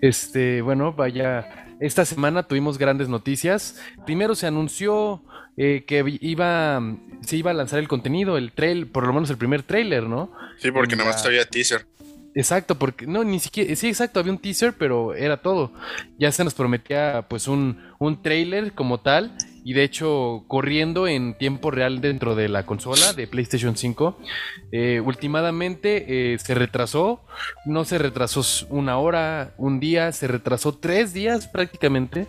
Este, bueno, vaya, esta semana tuvimos grandes noticias. Primero se anunció eh, que iba, se iba a lanzar el contenido, el trail, por lo menos el primer trailer, ¿no? Sí, porque nada más había teaser. Exacto, porque no, ni siquiera, sí, exacto, había un teaser, pero era todo. Ya se nos prometía pues un, un trailer como tal, y de hecho corriendo en tiempo real dentro de la consola de PlayStation 5. Eh, últimamente eh, se retrasó, no se retrasó una hora, un día, se retrasó tres días prácticamente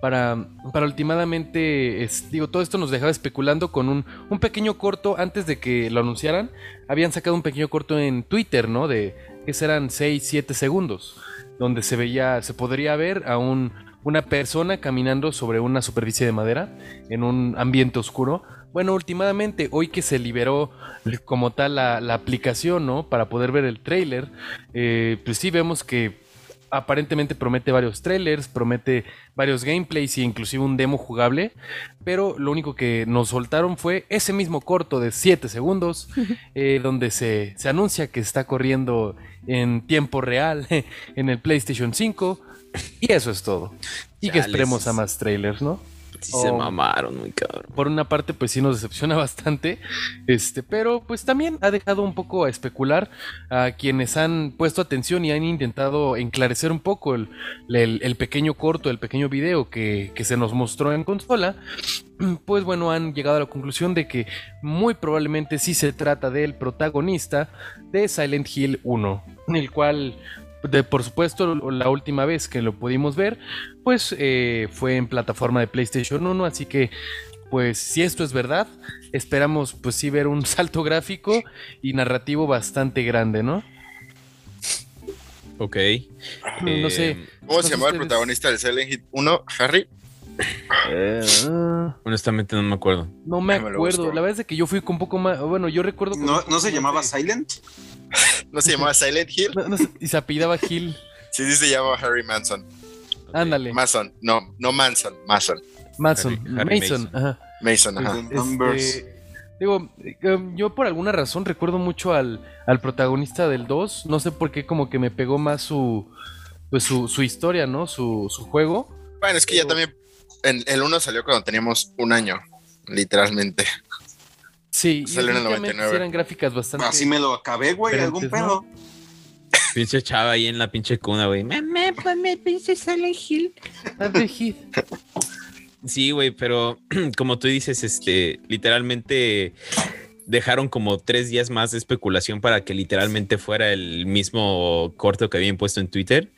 para, para últimamente, digo, todo esto nos dejaba especulando con un, un, pequeño corto antes de que lo anunciaran. Habían sacado un pequeño corto en Twitter, ¿no? De que serán 6, 7 segundos, donde se veía, se podría ver a un, una persona caminando sobre una superficie de madera en un ambiente oscuro. Bueno, últimamente, hoy que se liberó como tal la, la aplicación, ¿no? Para poder ver el trailer, eh, pues sí vemos que aparentemente promete varios trailers, promete varios gameplays e inclusive un demo jugable, pero lo único que nos soltaron fue ese mismo corto de 7 segundos, eh, donde se, se, anuncia que está corriendo en tiempo real en el PlayStation 5, Y eso es todo. Y que esperemos a más trailers, ¿no? Sí se Oh. mamaron muy cabrón. por una parte pues sí nos decepciona bastante, este, pero pues también ha dejado un poco a especular a quienes han puesto atención y han intentado enclarecer un poco el, el- el pequeño corto, el pequeño video que, que se nos mostró en consola, pues bueno, han llegado a la conclusión de que muy probablemente sí se trata del protagonista de Silent Hill 1, el cual... De, por supuesto, la última vez que lo pudimos ver, pues eh, fue en plataforma de PlayStation 1, así que pues si esto es verdad, esperamos pues sí ver un salto gráfico y narrativo bastante grande, ¿no? Ok. No sé. Eh, ¿Cómo se llama el protagonista del Silent Hill 1? ¿Harry? Ah, honestamente no me acuerdo. no me acuerdo, la verdad es que yo fui con un poco más, bueno, yo recuerdo... ¿No, ¿No se llamaba de- Silent? ¿No se llamaba Silent Hill? No, y se apellidaba Hill, Sí, sí se llama Harry Manson. ándale, Mason, no, no Manson, Mason. Mason, Harry- Harry Mason, Mason. ajá. Mason, ajá. Numbers. Este, digo, eh, yo por alguna razón recuerdo mucho al, al protagonista del 2. No sé por qué como que me pegó más su pues su, su historia, ¿no? Su, su juego. Bueno, es que ya también. En- el 1 salió cuando teníamos un año, literalmente. Sí, Salió en el definitivamente 99. sí eran gráficas bastante. Así me lo acabé, güey, algún pedo. Pinche chava ahí en la pinche cuna, güey. Mamá, ponme pinche Silent Hill. Silent Hill. Sí, güey, pero como tú dices, este, literalmente dejaron como tres días más de especulación para que literalmente fuera el mismo corto que habían puesto en Twitter.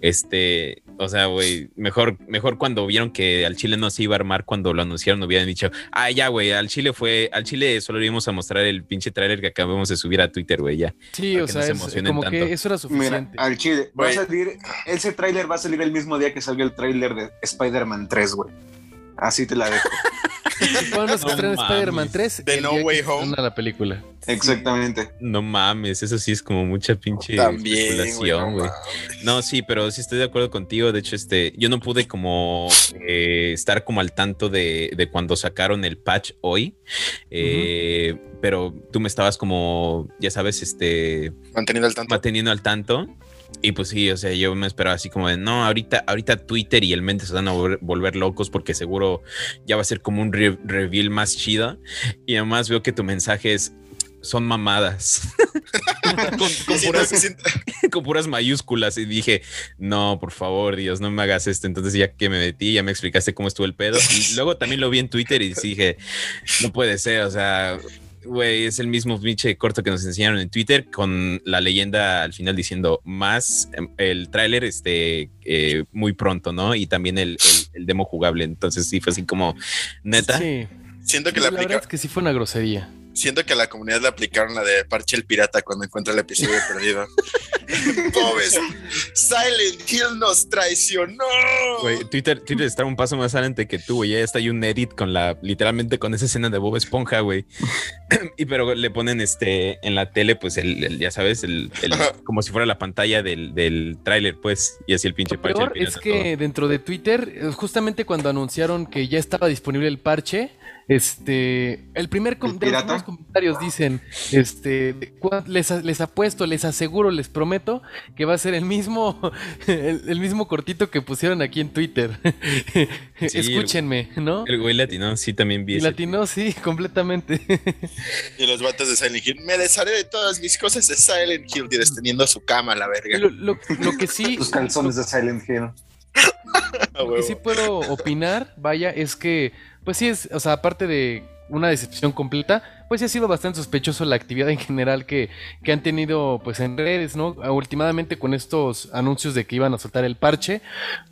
Este, o sea, güey, mejor, mejor cuando vieron que al Chile no se iba a armar cuando lo anunciaron, hubieran dicho, ah, ya, güey, al Chile fue, al Chile solo le íbamos a mostrar el pinche trailer que acabamos de subir a Twitter, güey, ya. Sí, Para o que sea, no se es emocionen como tanto. que eso era Mira, suficiente. al chile, va a salir, ese tráiler va a salir el mismo día que salió el tráiler de Spider-Man 3, güey. Así te la dejo. ¿Cuándo se No estrena mames. Spider-Man 3? The El No que Way Home. estrena la película. Exactamente. No mames, eso sí es como mucha pinche También, especulación, no güey. mames. No, sí, pero sí estoy de acuerdo contigo. De hecho, este, yo no pude como eh, estar como al tanto de, de cuando sacaron el patch hoy. Eh, Pero tú me estabas como, ya sabes, este, Mantenido al tanto. manteniendo al tanto. Y pues sí, o sea, yo me esperaba así como de, no, ahorita, ahorita Twitter y el mente se van a volver, volver locos porque seguro ya va a ser como un re- reveal más chido. Y además veo que tu mensaje es, son mamadas. con, puras, con puras mayúsculas. Y dije, no, por favor, Dios, no me hagas esto. Entonces ya que me metí, ya me explicaste cómo estuvo el pedo. Y luego también lo vi en Twitter y dije, no puede ser, o sea... Güey, es el mismo pinche corto que nos enseñaron en Twitter con la leyenda al final diciendo más em, el tráiler este eh, muy pronto, ¿no? Y también el, el- el demo jugable. Entonces sí fue así como neta. Sí. Siento que la verdad aplica, es que sí fue una grosería. Siento que a la comunidad le aplicaron la de Parche el Pirata cuando encuentra el episodio perdido. Pobres, Silent Hill nos traicionó. Güey, Twitter, Twitter está un paso más adelante que tú, güey. Ya está ahí un edit con la, literalmente con esa escena de Bob Esponja, güey. y pero le ponen este en la tele, pues el, el- ya sabes, el, como si fuera la pantalla del, del tráiler, pues, y así el pinche Lo parche peor es que dentro de Twitter, eh, justamente cuando anunciaron que ya estaba disponible el parche, este, el primer com- ¿El de los comentarios dicen, este, les, les apuesto, les aseguro, les prometo que va a ser el mismo, el, el mismo cortito que pusieron aquí en Twitter. Sí, Escúchenme, ¿no? El güey latino, sí, también vi latino, sí, completamente. Y los vatos de Silent Hill, me desharé de todas mis cosas de Silent Hill, y extendiendo su cama la verga. lo, lo- lo que sí, Tus calzones de Silent Hill. Lo que sí puedo opinar, vaya, es que, pues sí es, o sea, aparte de una decepción completa, pues ha sido bastante sospechoso la actividad en general que, que han tenido pues en redes, ¿no? Últimamente con estos anuncios de que iban a soltar el parche,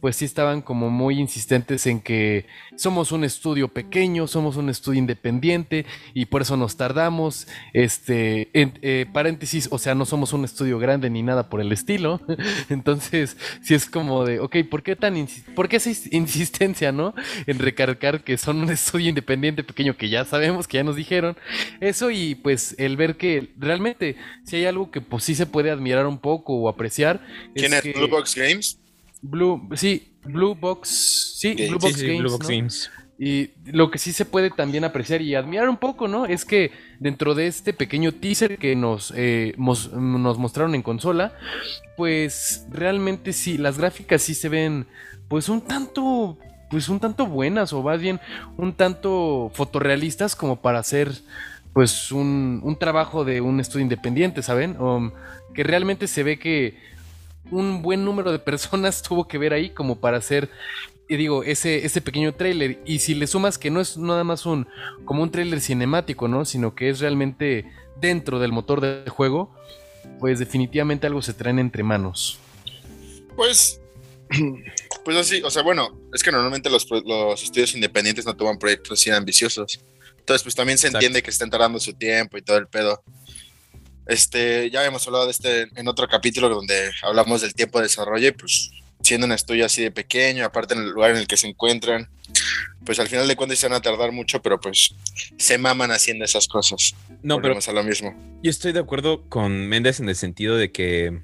pues sí estaban como muy insistentes en que somos un estudio pequeño, somos un estudio independiente y por eso nos tardamos, este, eh, paréntesis, o sea, no somos un estudio grande ni nada por el estilo, entonces sí es como de, ok, ¿por qué tan, por qué esa ins- insistencia, no? En recargar que son un estudio independiente pequeño que ya sabemos, que ya nos dijeron, eso y pues el ver que realmente si hay algo que pues sí se puede admirar un poco o apreciar. ¿Quién es es? que Blue Box Games. Blue, sí, Blue Box, sí, Games. Blue Box sí, Games, Blue Box ¿no? Games. Y lo que sí se puede también apreciar y admirar un poco, ¿no? Es que dentro de este pequeño teaser que nos, eh, nos mostraron en consola, pues realmente sí, las gráficas sí se ven pues un tanto pues un tanto buenas o más bien un tanto fotorrealistas como para hacer pues un, un trabajo de un estudio independiente, ¿saben? Um, que realmente se ve que un buen número de personas tuvo que ver ahí como para hacer y digo, ese, ese pequeño trailer. Y si le sumas que no es nada más un como un trailer cinemático, ¿no? Sino que es realmente dentro del motor del juego, pues definitivamente algo se traen entre manos. Pues, pues así, o sea, bueno, es que normalmente los, los estudios independientes no toman proyectos así ambiciosos. Entonces, pues también se entiende que están tardando su tiempo y todo el pedo. Este, ya habíamos hablado de este en otro capítulo donde hablamos del tiempo de desarrollo y pues siendo un estudio así de pequeño, aparte en el lugar en el que se encuentran, pues al final de cuentas se van a tardar mucho, pero pues se maman haciendo esas cosas. No, pero a lo mismo. Yo estoy de acuerdo con Méndez en el sentido de que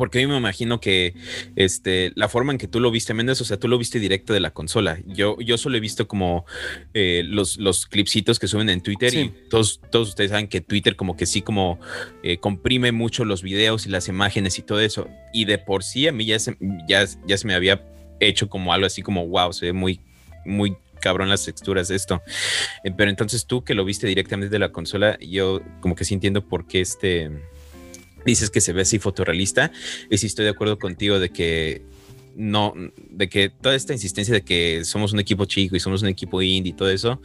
porque a mí me imagino que este, la forma en que tú lo viste, Méndez, o sea, tú lo viste directo de la consola. Yo, yo solo he visto como eh, los, los clipsitos que suben en Twitter y todos, todos ustedes saben que Twitter como que sí como eh, comprime mucho los videos y las imágenes y todo eso. Y de por sí a mí ya se, ya, ya se me había hecho como algo así como, wow, se ve muy, muy cabrón las texturas de esto. Eh, pero entonces tú que lo viste directamente de la consola, yo como que sí entiendo por qué este dices que se ve así fotorrealista y sí estoy de acuerdo contigo de que no, de que toda esta insistencia de que somos un equipo chico y somos un equipo indie y todo eso,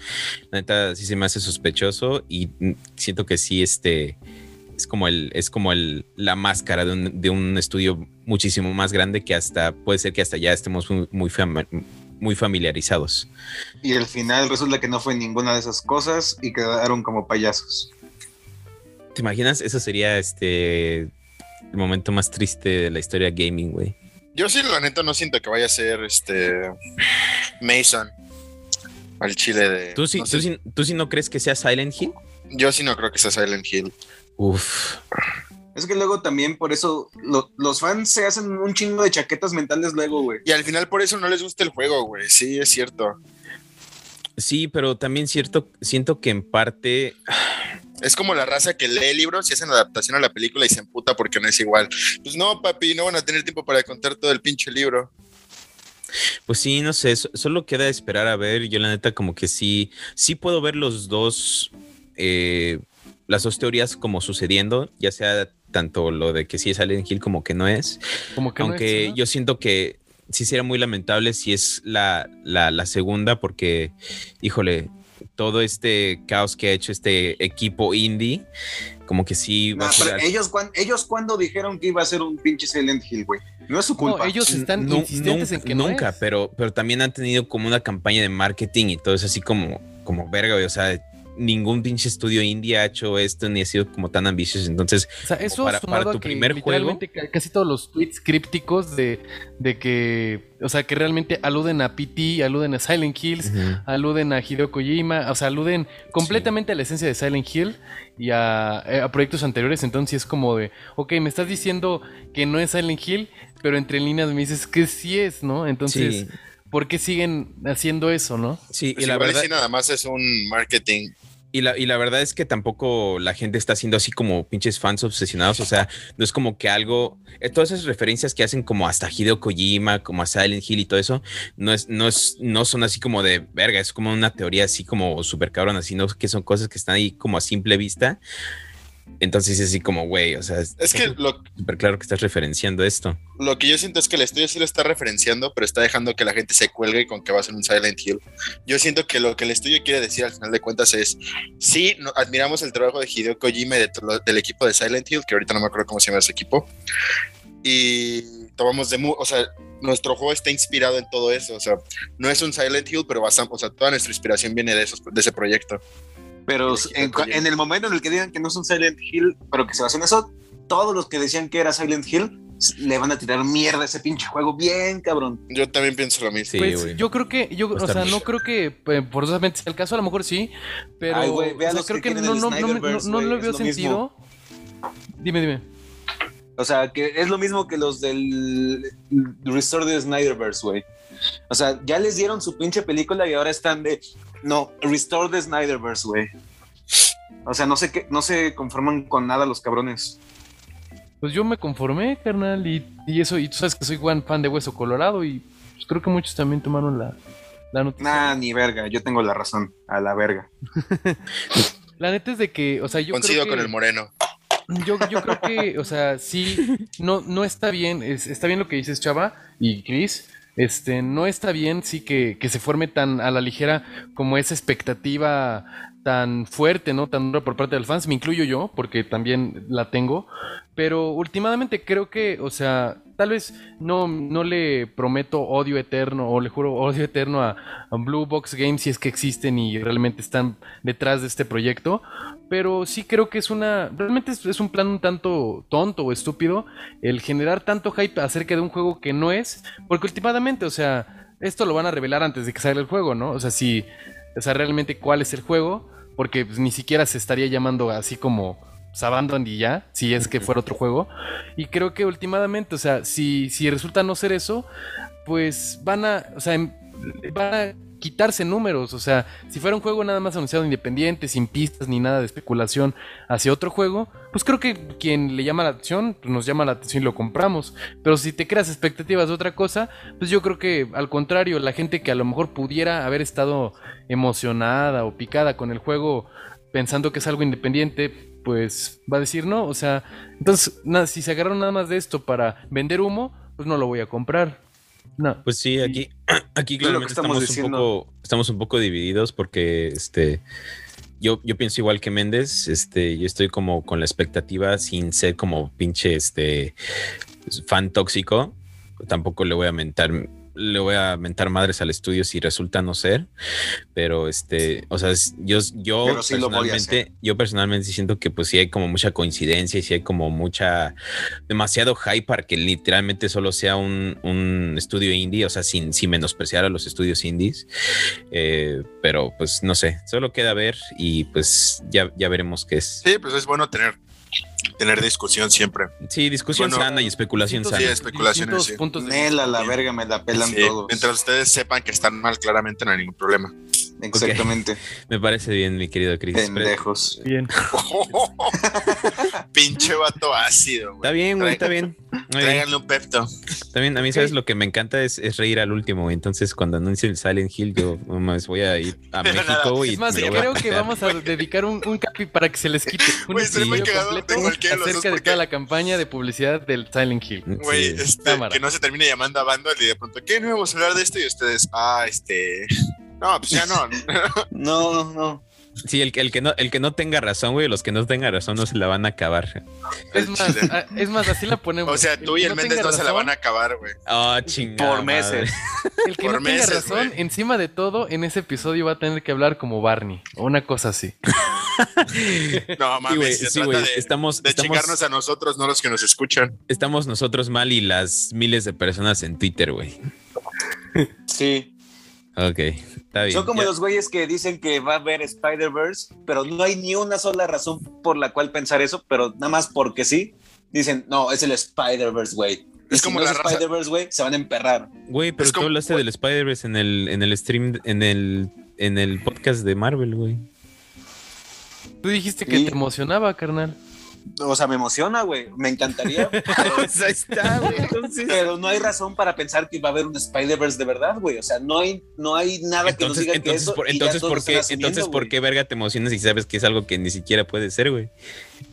la neta sí se me hace sospechoso y siento que sí, este, es como el, es como el, la máscara de un, de un estudio muchísimo más grande que hasta, puede ser que hasta ya estemos muy, muy, muy familiarizados. Y al final resulta que no fue ninguna de esas cosas y quedaron como payasos. ¿Te imaginas? Eso sería este el momento más triste de la historia gaming, güey. Yo sí, la neta, no siento que vaya a ser este Mason al chile de. ¿Tú sí, no ¿tú, sí, no crees que sea Silent Hill? Yo sí no creo que sea Silent Hill. Uf. Es que luego también por eso los fans se hacen un chingo de chaquetas mentales luego, güey. Y al final por eso no les gusta el juego, güey. Sí, es cierto. Sí, pero también cierto, siento que en parte es como la raza que lee libros y hacen adaptación a la película y se emputa porque no es igual. Pues no, papi, no van a tener tiempo para contar todo el pinche libro. Pues sí, no sé, solo queda esperar a ver. Yo la neta como que sí, sí puedo ver los dos, eh, las dos teorías como sucediendo, ya sea tanto lo de que sí es Alien Hill como que no es. Como que Aunque yo siento que sí sería muy lamentable si es la, la, la segunda porque, híjole, todo este caos que ha hecho este equipo indie, como que sí va a ellos, ellos cuando dijeron que iba a ser un pinche Silent Hill, güey. No es su culpa. ellos están insistentes en que nunca, pero, pero también han tenido como una campaña de marketing y todo es así como, como verga, güey. O sea, ningún pinche estudio indie ha hecho esto ni ha sido como tan ambicioso. Entonces, para, tu primer juego. Casi todos los tweets crípticos de, de, que, o sea, que realmente aluden a PT, aluden a Silent Hills, aluden a Hideo Kojima, o sea, aluden completamente a la esencia de Silent Hill y a, eh, a, proyectos anteriores. Entonces, es como de, ok, me estás diciendo que no es Silent Hill, pero entre líneas me dices que sí es, ¿no? Entonces. ¿por qué siguen haciendo eso, no? Sí, y pues la verdad. Sí, nada más es un marketing y la, y la, verdad es que tampoco la gente está haciendo así como pinches fans obsesionados. O sea, no es como que algo. Eh, todas esas referencias que hacen como hasta Hideo Kojima, como a Silent Hill y todo eso, no es, no es, no son así como de verga, es como una teoría así como súper cabrón, así, ¿no? Que son cosas que están ahí como a simple vista. Entonces es así como, güey, o sea, es, que lo súper claro que estás referenciando esto. Lo que yo siento es que el estudio sí lo está referenciando, pero está dejando que la gente se cuelgue con que va a ser un Silent Hill. Yo siento que lo que el estudio quiere decir al final de cuentas es, sí, admiramos el trabajo de Hideo Kojima y del equipo de Silent Hill, que ahorita no me acuerdo cómo se llama ese equipo, y tomamos de, o sea, nuestro juego está inspirado en todo eso, o sea, no es un Silent Hill, pero basamos, o sea, toda nuestra inspiración viene de, esos, de ese proyecto. Pero en, el momento en el que digan que no es un Silent Hill, pero que se basa en eso, todos los que decían que era Silent Hill le van a tirar mierda a ese pinche juego bien cabrón. Yo también pienso lo mismo. pues yo creo que, yo, o sea, no creo que eh, forzosamente sea el caso, a lo mejor sí, pero creo que, no, no, no, no, lo veo sentido. Dime, dime. O sea, que es lo mismo que los del Restore de Snyderverse, güey. O sea, ya les dieron su pinche película y ahora están de, no, restore the Snyderverse, güey. O sea, no sé qué, no se conforman con nada los cabrones. Pues yo me conformé, carnal, y, y eso, y tú sabes que soy buen fan de Hueso Colorado y pues creo que muchos también tomaron la, la noticia. Nah, ni verga, yo tengo la razón, a la verga. La neta es de que, o sea, yo Coincido creo que... con el moreno. Yo, yo creo que, o sea, sí, no, no está bien, es- está bien lo que dices, Chava y Chris. Este, no está bien, sí, que, que se forme tan a la ligera como esa expectativa tan fuerte, ¿no? Tan dura por parte de los fans. Me incluyo yo, porque también la tengo. Pero últimamente creo que, o sea, tal vez no, no le prometo odio eterno o le juro odio eterno a, Blue Box Games si es que existen y realmente están detrás de este proyecto. Pero sí creo que es una. Realmente es, es un plan un tanto tonto o estúpido el generar tanto hype acerca de un juego que no es. Porque últimamente, o sea, esto lo van a revelar antes de que salga el juego, ¿no? O sea, si. O sea, realmente cuál es el juego. Porque pues, ni siquiera se estaría llamando así como Abandoned y ya, si es que fuera otro juego. Y creo que últimamente, o sea, si, si resulta no ser eso, pues van a, o sea, em- van a quitarse números. O sea, si fuera un juego nada más anunciado independiente, sin pistas ni nada de especulación hacia otro juego, pues creo que quien le llama la atención, pues nos llama la atención y lo compramos. Pero si te creas expectativas de otra cosa, pues yo creo que al contrario, la gente que a lo mejor pudiera haber estado emocionada o picada con el juego pensando que es algo independiente, pues va a decir no. O sea, entonces, nada, si se agarraron nada más de esto para vender humo, pues no lo voy a comprar. No. Pues sí, aquí, aquí claramente que estamos estamos, un poco, estamos un poco divididos porque este yo, yo pienso igual que Méndez, este, yo estoy como con la expectativa sin ser como pinche este fan tóxico. Tampoco le voy a mentar, le voy a mentar madres al estudio si resulta no ser, pero este, o sea, yo, yo sí personalmente, yo personalmente siento que pues sí hay como mucha coincidencia y sí hay como mucha, demasiado hype para que literalmente solo sea un, un estudio indie, o sea, sin, sin menospreciar a los estudios indies, Eh, pero pues no sé, solo queda ver y pues ya, ya veremos qué es. Sí, pues es bueno tener, tener discusión siempre. Sí, discusión Bueno, sana y especulación sana. Sí, especulaciones, sí. puntos de Nel, a la Bien. verga, me la pelan Sí, todos. Mientras ustedes sepan que están mal, claramente no hay ningún problema. Exactamente. Me parece bien, mi querido Chris. Pendejos. Bien. Pinche vato ácido, Está güey. bien, güey, está bien. Muy bien. Tráiganle un pepto. Bien, a mí, ¿sabes? Lo que me encanta es, es reír al último, güey. Entonces, cuando anuncie el Silent Hill, yo mames, voy a ir a Pero México y Es más, a creo que vamos a dedicar un, un capi para que se les quite un Güey, completo los dos, acerca de toda la campaña de publicidad del Silent Hill. Güey, Sí. este, que no se termine llamando a Bando y de pronto, ¿qué no vamos a hablar de esto? Y ustedes, ah, este. No, pues ya no. No, no, no. Sí, el, que- el que no, el que no tenga razón, güey, los que no tengan razón no se la van a acabar. Es más, a- es más, así la ponemos. O sea, tú y el Méndez tenga no se la razón, van a acabar, güey. Oh, chingada. Por meses. El que por no tenga meses, razón, güey. encima de todo, en ese episodio va a tener que hablar como Barney. O una cosa así. No, Sí, mames, güey, se sí, trata güey, de, estamos, de estamos, chingarnos a nosotros, no los que nos escuchan. estamos nosotros mal y las miles de personas en Twitter, güey. Sí. Ok, está bien. Son como Ya- los güeyes que dicen que va a haber Spider-Verse, pero no hay ni una sola razón por la cual pensar eso, pero nada más porque sí. Dicen, no, es el Spider-Verse, güey. Y Es si como no la es raza- Spider-Verse, güey, se van a emperrar. Güey, pero Es tú como- hablaste del Spider-Verse en el, en el stream, en el, en el podcast de Marvel, güey. Tú dijiste que Sí. te emocionaba, carnal. O sea, me emociona, güey. Me encantaría, Pues ahí está, güey. Entonces, pero no hay razón para pensar que va a haber un Spider-Verse de verdad, güey. O sea, no hay, no hay nada que nos entonces, diga que entonces, eso. por, y entonces, ¿por qué, entonces, ¿por qué verga te emocionas si sabes que es algo que ni siquiera puede ser, güey?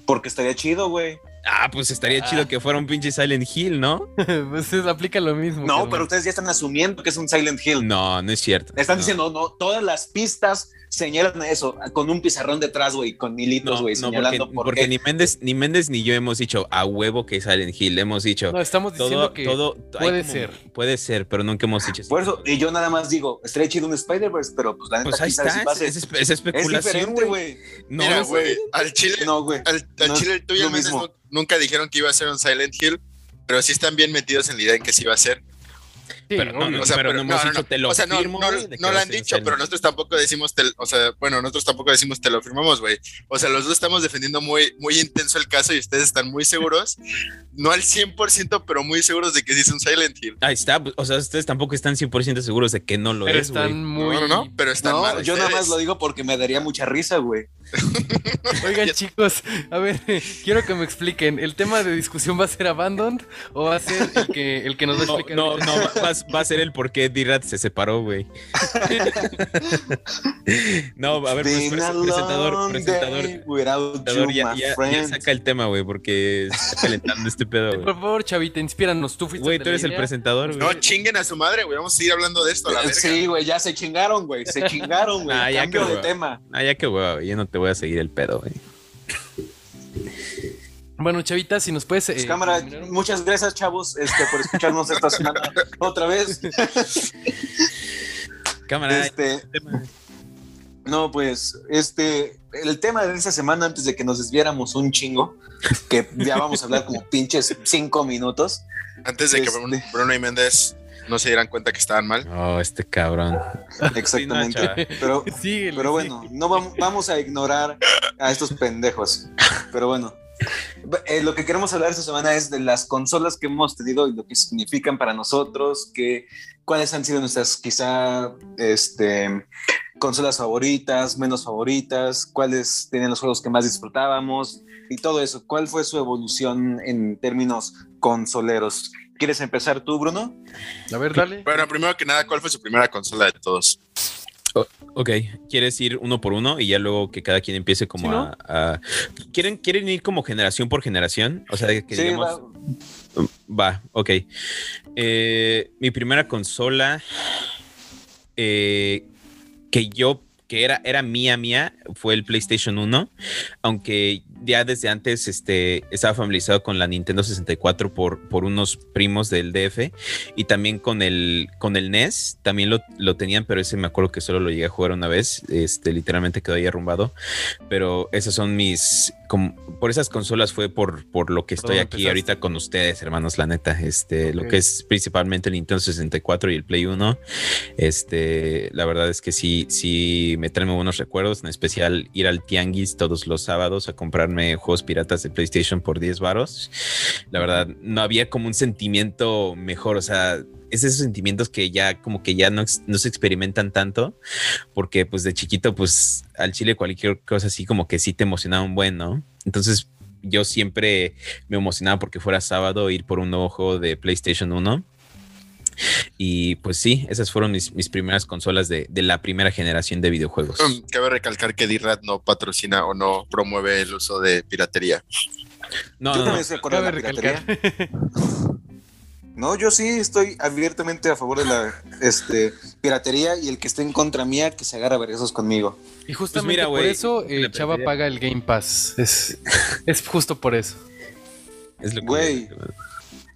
Porque estaría chido, güey. Ah, pues estaría Ah. chido que fuera un pinche Silent Hill, ¿no? pues es- aplica lo mismo. No, pero ustedes ya están asumiendo que es un Silent Hill. No, no es cierto. Están No. diciendo, no, todas las pistas señalan eso, con un pizarrón detrás, güey, con hilitos, No, güey, no, porque, señalando por porque qué. ni Méndez, ni Méndez ni yo hemos dicho a huevo que es Silent Hill. Hemos dicho No, estamos diciendo todo, que todo. puede como- ser. Puede ser, pero nunca hemos dicho. Por eso, y yo nada más digo, estaría chido un Spider-Verse, pero pues la neta, Pues ahí está, si pase. es, es- es Es especulación, diferente, güey. No, Mira, güey. al Chile, No, güey. al, al no Chile el Méndez mismo. nu- nunca dijeron que iba a ser un Silent Hill, pero sí están bien metidos en la idea en que sí va a ser. Pero no, no, O sea, pero pero- no hemos no, no, dicho no. te lo O sea, no, firmo, no, güey, no lo han dicho, pero nosotros tampoco decimos, te- o sea, bueno, nosotros tampoco decimos te lo firmamos, güey. O sea, los dos estamos defendiendo muy, muy intenso el caso y ustedes están muy seguros, no al 100%, pero muy seguros de que sí es un Silent Hill. Ahí está, o sea, ustedes tampoco están 100% seguros de que no lo Pero es, güey. están muy. No, no, no, pero están No, mal. yo nada más lo digo porque me daría mucha risa, güey. Oigan, chicos, a ver, quiero que me expliquen. ¿El tema de discusión va a ser Abandoned o va a ser el que, el que nos va a No, explicar? no, no, va, va- va a ser el por qué D-Rat se separó, güey. no, a ver, pues, presentador, presentador, presentador, you, ya, saca el tema, güey, porque está calentando este pedo, Por favor, Chavita, inspíranos. Tú fuiste Güey, tú eres el presentador, güey. No chinguen a su madre, güey. Vamos a seguir hablando de esto, la verga. Sí, güey, ya se chingaron, güey. Se chingaron, güey. Ah, ya Cambio que de tema. Ah, ya que güey, yo no te voy a seguir el pedo, güey. Bueno, Chavita, si nos puedes. Pues, eh, cámara, muchas gracias, chavos, este, por escucharnos esta semana otra vez. Cámara, Este, tema. no, pues, este, el tema de esta semana, antes de que nos desviáramos un chingo, que ya vamos a hablar como pinches cinco minutos. Antes de que Este- Bruno, Bruno y Méndez no se dieran cuenta que estaban mal. Oh, este cabrón. Exactamente. Síguele, pero bueno, no vamos, vamos a ignorar a estos pendejos. Pero bueno, eh, lo que queremos hablar esta semana es de las consolas que hemos tenido y lo que significan para nosotros, que, cuáles han sido nuestras quizá este, consolas favoritas, menos favoritas, cuáles tenían los juegos que más disfrutábamos y todo eso. ¿Cuál fue su evolución en términos consoleros? ¿Quieres empezar tú, Bruno? A ver, dale. Bueno, primero que nada, ¿cuál fue su primera consola de todos? Ok, ¿quieres ir uno por uno y ya luego que cada quien empiece como Sí, ¿no? a, a- ¿Quieren, ¿Quieren ir como generación por generación? O sea, que Sí, digamos... va. Va, ok. Eh, mi primera consola eh, que yo, que era, era mía, mía, fue el PlayStation 1, aunque ya desde antes este, estaba familiarizado con la Nintendo 64 por, por unos primos del DF y también con el, con el NES, también lo, lo tenían, pero ese me acuerdo que solo lo llegué a jugar una vez, este, literalmente quedó ahí arrumbado, pero esas son mis, como, por esas consolas fue por, por lo que estoy aquí empezaste? ahorita con ustedes, hermanos, la neta, este, lo que es principalmente el Nintendo 64 y el Play 1, este, la verdad es que sí, sí me traen muy buenos recuerdos, en especial ir al Tianguis todos los sábados a comprarme juegos piratas de PlayStation por 10 varos. La verdad, no había como un sentimiento mejor, o sea, es esos sentimientos que ya como que ya no, no se experimentan tanto, porque pues de chiquito pues al chile cualquier cosa así como que sí te emocionaba un buen, ¿no? Entonces yo siempre me emocionaba porque fuera sábado ir por un nuevo juego de PlayStation 1. Y pues sí, esas fueron mis, mis primeras consolas de, de la primera generación de videojuegos. Mm, Cabe recalcar que D-Rat no patrocina o no promueve el uso de piratería. No, Yo no, no. de la piratería. No, yo sí estoy abiertamente a favor de la este, piratería y el que esté en contra mía que se agarra vergazos conmigo. Y justamente mira, por eso eh, Chava paga el Game Pass. Es, es justo por eso. Es lo que- Güey.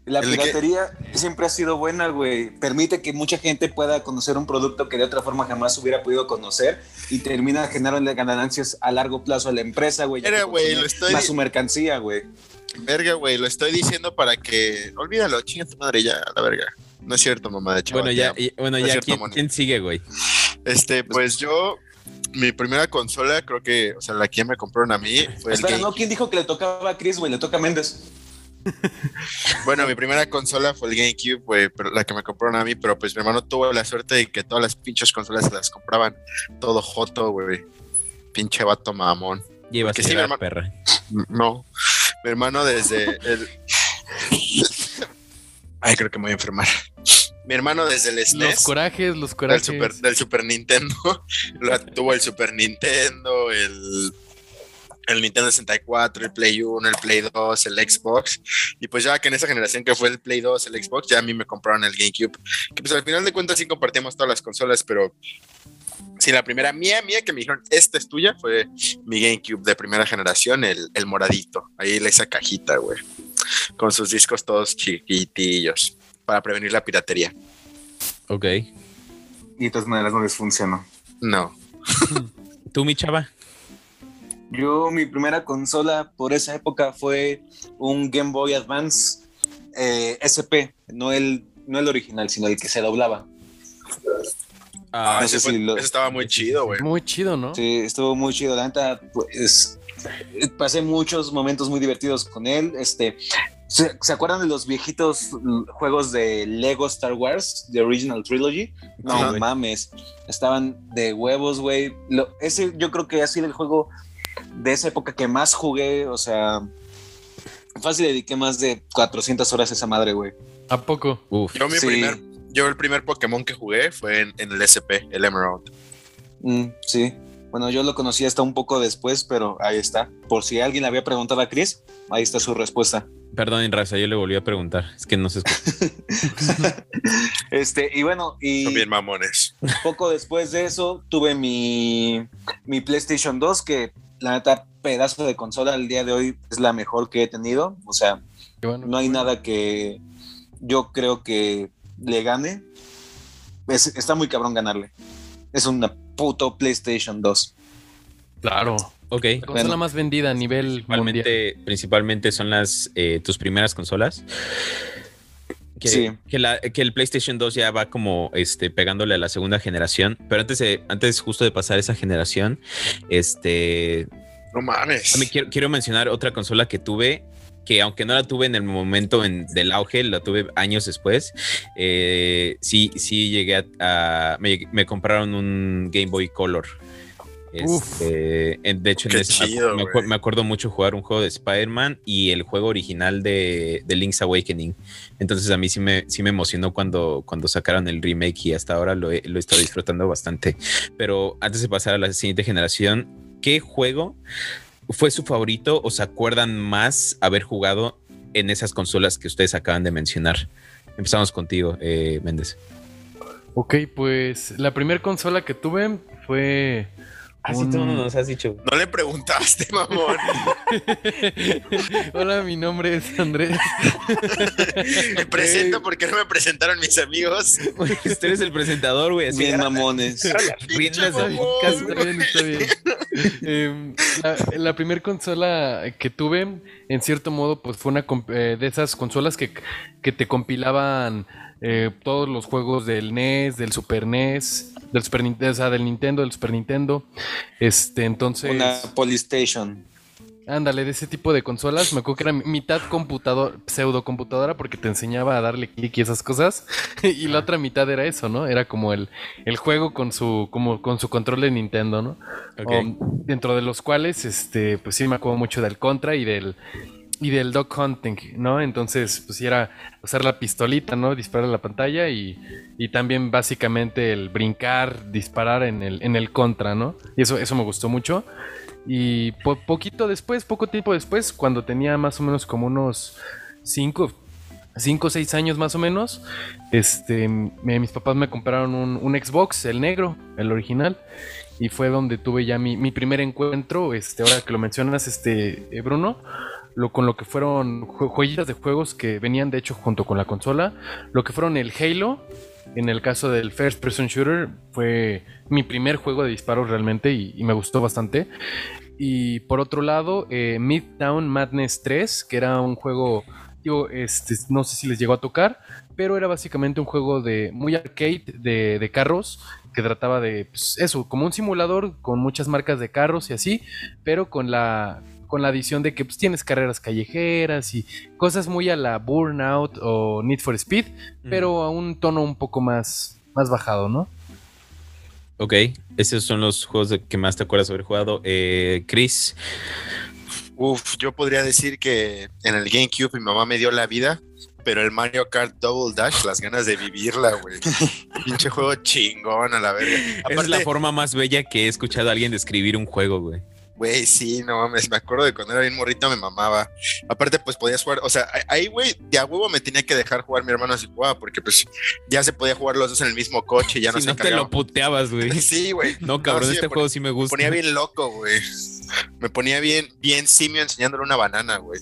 La piratería siempre ha sido buena, güey. Permite que mucha gente pueda conocer un producto que de otra forma jamás hubiera podido conocer y termina generando ganancias a largo plazo a la empresa, güey. que güey, lo estoy- Más su mercancía, güey. Verga, güey, lo estoy diciendo para que. Olvídalo, chinga tu madre ya, a la verga. No es cierto, mamá de chaval. Bueno, ya, y- bueno, No ya, cierto, ¿quién, sigue, güey? Este, pues yo. Mi primera consola, creo que, o sea, la que me compraron a mí fue el Espera, Game- ¿no? ¿Quién dijo que le tocaba a Chris, güey? Le toca a Méndez. Bueno, mi primera consola fue el GameCube, güey, pero la que me compraron a mí, pero pues mi hermano tuvo la suerte de que todas las pinches consolas se las compraban todo joto, güey. Pinche vato mamón. Llevas a sí, mi llorar, hermano- perra. No, mi hermano desde el... Ay, creo que me voy a enfermar. Mi hermano desde el Los SNES, corajes, los del corajes. Super, del Super Nintendo, lo- tuvo el Super Nintendo, el, el Nintendo 64, el Play 1, el Play 2, el Xbox. Y pues ya que en esa generación que fue el Play 2, el Xbox, ya a mí me compraron el GameCube. Que pues al final de cuentas sí compartíamos todas las consolas, pero sí, la primera mía, mía que me dijeron, esta es tuya, fue mi GameCube de primera generación, el, el moradito. Ahí esa cajita, güey. Con sus discos todos chiquitillos para prevenir la piratería. Ok. Y de todas maneras no les funcionó. No. ¿Tú, mi chava? Yo, mi primera consola por esa época fue un Game Boy Advance eh, SP, no el no el original, sino el que se doblaba. Ah, no ese, sé fue- si lo- ese estaba muy chido, güey. Muy chido, ¿no? Sí, estuvo muy chido. La neta, pues pasé muchos momentos muy divertidos con él. Este, ¿se, se acuerdan de los viejitos juegos de Lego Star Wars, The Original Trilogy? No mames, estaban de huevos, güey. Ese yo creo que ha sido el juego de esa época que más jugué. O sea, fácil dediqué más de 400 horas a esa madre, güey. ¿A poco? Uf. Yo mi Sí. primer, yo el primer Pokémon que jugué fue en, en el SP, el Emerald. Mm, sí. Bueno, yo lo conocí hasta un poco después, pero ahí está. Por si alguien le había preguntado a Chris, ahí está su respuesta. Perdón, raza, yo le volví a preguntar. Es que no se escucha. Este, y bueno, y Son bien mamones. poco después de eso tuve mi, mi PlayStation 2, que la neta, pedazo de consola al día de hoy es la mejor que he tenido. O sea, bueno. no hay nada que yo creo que le gane. Es- está muy cabrón ganarle. Es una puto PlayStation 2. Claro. Ok. La consola Bueno. más vendida a nivel mundial. Principalmente, principalmente son las eh, tus primeras consolas. Que, Sí. que, la- que el PlayStation 2 ya va como este, pegándole a la segunda generación. Pero antes, de, antes justo de pasar esa generación, este, No mames. a mí quiero, quiero mencionar otra consola que tuve, que aunque no la tuve en el momento en- del auge, la tuve años después. eh, sí, sí llegué a... a- me, me compraron un Game Boy Color. Uf. Este, en- de hecho, en ese chido, acu- me acuerdo mucho jugar un juego de Spider-Man y el juego original de, de Link's Awakening. Entonces a mí sí me, sí me emocionó cuando, cuando sacaron el remake y hasta ahora lo he, lo he estado disfrutando bastante. Pero antes de pasar a la siguiente generación, ¿qué juego fue su favorito o se acuerdan más haber jugado en esas consolas que ustedes acaban de mencionar? Empezamos contigo, eh, Méndez. Ok, pues la primera consola que tuve fue. un- has dicho. No le preguntaste, mamón. Hola, mi nombre es Andrés. me presento porque no me presentaron mis amigos. Usted eres el presentador, güey. Bien mamones. Casi güey. está bien, está bien. Em, la la primera consola que tuve, en cierto modo, pues fue una eh, de esas consolas que, que te compilaban eh, todos los juegos del NES, del Super NES, del Super Nintendo, o sea, del Nintendo, del Super Nintendo. Este, entonces. Una Polystation. Ándale, de ese tipo de consolas, me acuerdo que era mitad computador, pseudo computadora, porque te enseñaba a darle clic y esas cosas, y la otra mitad era eso, ¿no? Era como el, el juego con su, como con su control de Nintendo, ¿no? Um, dentro de los cuales, este, pues sí me acuerdo mucho del Contra y del y del Dog Hunting, ¿no? Entonces, pues era usar la pistolita, ¿no? Disparar a la pantalla y, y también básicamente el brincar, disparar en el, en el Contra, ¿no? Y eso, eso me gustó mucho. Y po- poquito después, poco tiempo después, cuando tenía más o menos como unos 5 o 6 años más o menos, este, mis papás me compraron un, Xbox, el negro, el original, y fue donde tuve ya mi, mi primer encuentro, este, ahora que lo mencionas, este, eh, Bruno, lo, con lo que fueron joyitas de juegos que venían de hecho junto con la consola, lo que fueron el Halo, en el caso del First Person Shooter, fue mi primer juego de disparos realmente y, me gustó bastante. Y por otro lado, eh, Midtown Madness 3, que era un juego, digo, este, no sé si les llegó a tocar, pero era básicamente un juego de muy arcade de, de carros que trataba de pues, eso, como un simulador con muchas marcas de carros y así, pero con la con la adición de que pues, tienes carreras callejeras y cosas muy a la Burnout o Need for Speed, pero a un tono un poco más, más bajado, ¿no? Ok, esos son los juegos de que más te acuerdas haber jugado. Eh, Chris, Uf, yo podría decir que en el GameCube mi mamá me dio la vida, pero el Mario Kart Double Dash, las ganas de vivirla, güey. Pinche juego chingón a la verga. esa es Aparte, la forma más bella que he escuchado a alguien describir un juego, güey. Güey, sí, no mames, me acuerdo de cuando era bien morrito me mamaba. Aparte, pues podías jugar, o sea, ahí, güey, de a huevo me tenía que dejar jugar mi hermano si jugaba, porque pues ya se podía jugar los dos en el mismo coche ya no si se no te lo puteabas, güey. Sí, güey. No, cabrón, sí, este me juego sí me Me gusta. ponía bien loco, güey. Me ponía bien, bien simio enseñándole una banana, güey.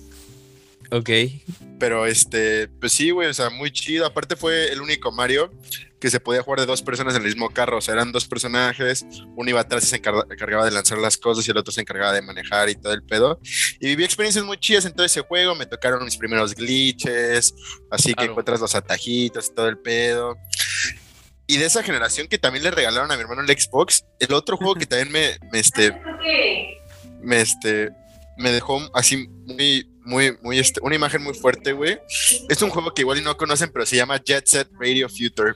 Ok. Pero este, pues sí, güey, o sea, muy chido. Aparte fue el único Mario que se podía jugar de dos personas en el mismo carro, o sea, eran dos personajes, uno iba atrás y se encargaba de lanzar las cosas y el otro se encargaba de manejar y todo el pedo. Y viví experiencias muy chidas en todo ese juego, me tocaron mis primeros glitches, así que encuentras los atajitos y todo el pedo. Y de esa generación que también le regalaron a mi hermano el Xbox, el otro juego que también me, me este, me este, me dejó así muy, muy, muy, este, una imagen muy fuerte, güey. Es un juego que igual no conocen, pero se llama Jet Set Radio Future.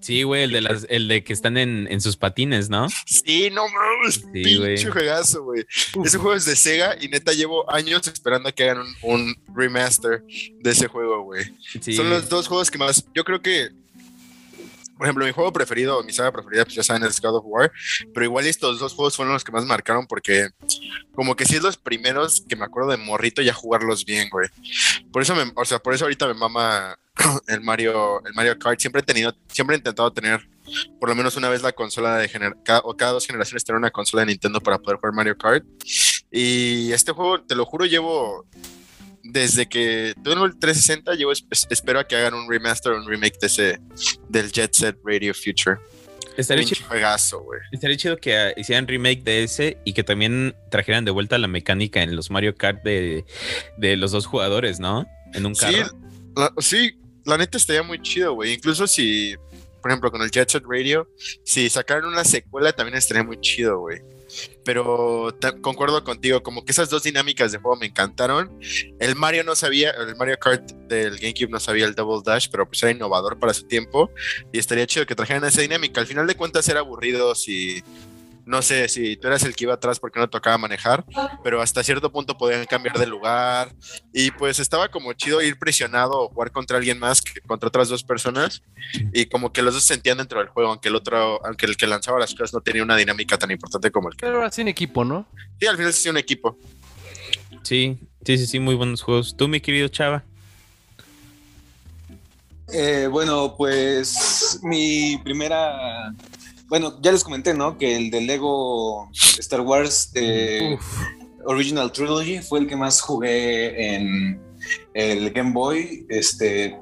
Sí, güey, el de las, el de que están en, sus patines, ¿no? Sí, no mames, pinche juegazo, güey. Ese juego es de Sega y neta llevo años esperando a que hagan un, remaster de ese juego, güey. Son los dos juegos que más, yo creo que por ejemplo, mi juego preferido, mi saga preferida, pues ya saben, es God of War, pero igual estos dos juegos fueron los que más marcaron porque como que sí es los primeros que me acuerdo de morrito ya jugarlos bien, güey. Por eso o sea, por eso ahorita me mama el Mario, el Mario Kart. Siempre he tenido, siempre he intentado tener por lo menos una vez la consola de gener o cada dos generaciones tener una consola de Nintendo para poder jugar Mario Kart. Y este juego, te lo juro, llevo desde que tuve el 360, llevo espero a que hagan un remaster o un remake de ese del Jet Set Radio Future. Estaría chido, estaría chido que hicieran remake de ese y que también trajeran de vuelta la mecánica en los Mario Kart de, los dos jugadores, ¿no? En un carro. Sí, la, sí, la neta estaría muy chido, güey. Incluso si, por ejemplo, con el Jet Set Radio, si sacaran una secuela también estaría muy chido, güey pero concuerdo contigo, como que esas dos dinámicas de juego me encantaron. El Mario no sabía, el Mario Kart del GameCube no sabía el Double Dash, pero pues era innovador para su tiempo y estaría chido que trajeran esa dinámica. Al final de cuentas era aburrido si no sé si tú eras el que iba atrás porque no tocaba manejar, pero hasta cierto punto podían cambiar de lugar y pues estaba como chido ir presionado o jugar contra alguien más que contra otras dos personas y como que los dos se sentían dentro del juego, aunque el otro, aunque el que lanzaba las cosas no tenía una dinámica tan importante como el que. Pero así en equipo, ¿no? Sí, al final sí un equipo. Sí, sí, sí, sí, muy buenos juegos. ¿Tú, mi querido Chava? Eh, bueno, pues mi primera bueno, ya les comenté, ¿no? Que el de Lego Star Wars de Original Trilogy fue el que más jugué en el Game Boy. Este,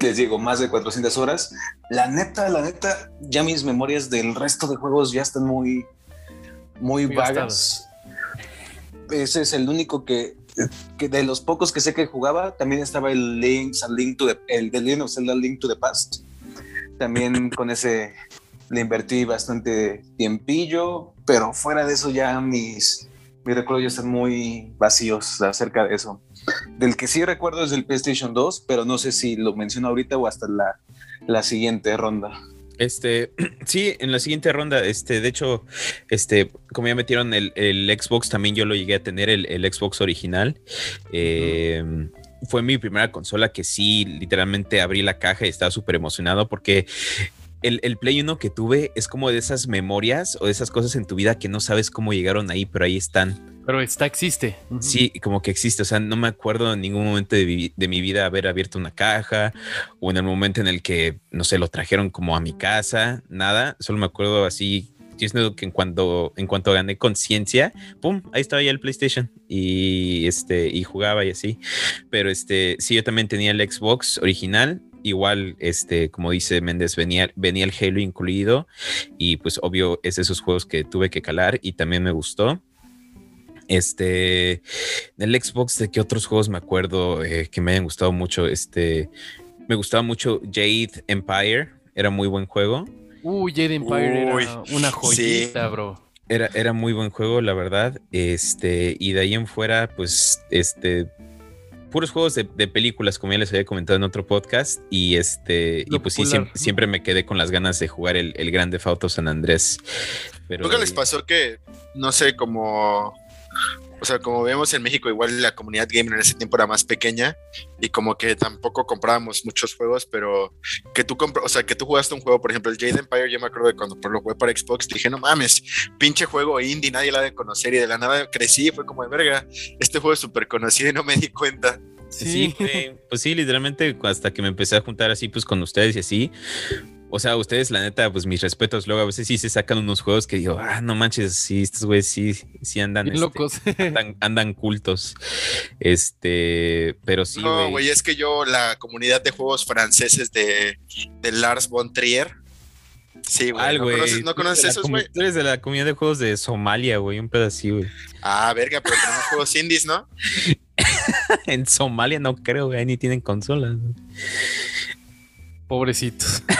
les digo, más de 400 horas. La neta, la neta, ya mis memorias del resto de juegos ya están muy, muy, vagas. Ese es el único que, que, de los pocos que sé que jugaba, también estaba el Link's Link to the, el de Legend of Zelda Link to the Past. También con ese le invertí bastante tiempillo, pero fuera de eso ya mis, mis recuerdos ya están muy vacíos acerca de eso. Del que sí recuerdo es del PlayStation 2, pero no sé si lo menciono ahorita o hasta la, la siguiente ronda. Este, sí, en la siguiente ronda, este, de hecho, este, como ya metieron el, el Xbox, también yo lo llegué a tener, el, el Xbox original. Eh, fue mi primera consola que sí, literalmente abrí la caja y estaba súper emocionado porque el, Play 1 que tuve es como de esas memorias o de esas cosas en tu vida que no sabes cómo llegaron ahí, pero ahí están. Pero está, existe. Sí, como que existe. O sea, no me acuerdo en ningún momento de, mi vida haber abierto una caja o en el momento en el que, no sé, lo trajeron como a mi casa, nada. Solo me acuerdo así. Yo que en cuanto, en cuanto gané conciencia, pum, ahí estaba ya el PlayStation y este y jugaba y así. Pero este, sí, yo también tenía el Xbox original igual, este, como dice Méndez, venía, venía el Halo incluido y pues obvio es esos juegos que tuve que calar y también me gustó. Este, el Xbox, ¿de qué otros juegos me acuerdo eh, que me hayan gustado mucho? Este, me gustaba mucho Jade Empire, era muy buen juego. Uy, Jade Empire era una joyita, bro. Era, era muy buen juego, la verdad. Este, y de ahí en fuera, pues, este, puros juegos de, películas, como ya les había comentado en otro podcast. Y este, y pues sí, siempre, me quedé con las ganas de jugar el, el Grande Fauto San Andrés. Pero ¿Nunca les pasó que, no sé, como o sea, como vemos en México, igual la comunidad gamer en ese tiempo era más pequeña y como que tampoco comprábamos muchos juegos, pero que tú o sea, que tú jugaste un juego, por ejemplo, el Jade Empire, yo me acuerdo de cuando lo jugué para Xbox, dije, no mames, pinche juego indie, nadie la de conocer y de la nada crecí, fue como de verga, este juego es súper conocido y no me di cuenta. Sí, pues sí, literalmente hasta que me empecé a juntar así pues con ustedes y así, o sea, ustedes, la neta, pues mis respetos. Luego a veces sí se sacan unos juegos que digo, ah, no manches, sí, estos güeyes sí, sí andan. Este, locos. Andan, cultos. Este, pero sí. No, güey, es que yo, la comunidad de juegos franceses de, de Lars von Trier, Sí, güey. ¿No güey. conoces, no esos, güey? Tú eres de la comunidad de juegos de Somalia, güey. Un pedacito, güey. Ah, verga, pero tenemos juegos indies, ¿no? En Somalia no creo, güey. ahí Ni tienen consolas. Pobrecitos.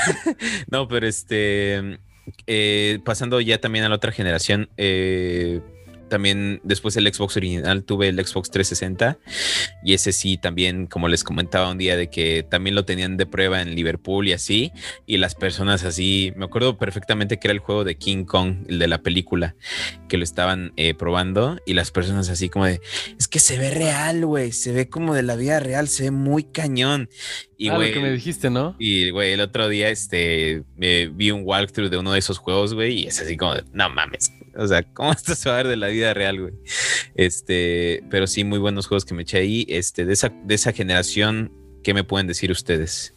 No, pero este. eh, pasando ya también a la otra generación. eh, también después del Xbox original tuve el Xbox 360 y ese sí también como les comentaba un día de que también lo tenían de prueba en Liverpool y así y las personas así me acuerdo perfectamente que era el juego de King Kong el de la película que lo estaban eh, probando y las personas así como de es que se ve real güey se ve como de la vida real se ve muy cañón y ah, lo güey que me dijiste, ¿no? y, güey, el otro día, este, me vi un walkthrough de uno de esos juegos, güey, y es así como, de, no mames. O sea, ¿cómo esto se va a ver de la vida real, güey? Este, pero sí, muy buenos juegos que me eché ahí. Este, de esa, de esa generación, ¿qué me pueden decir ustedes?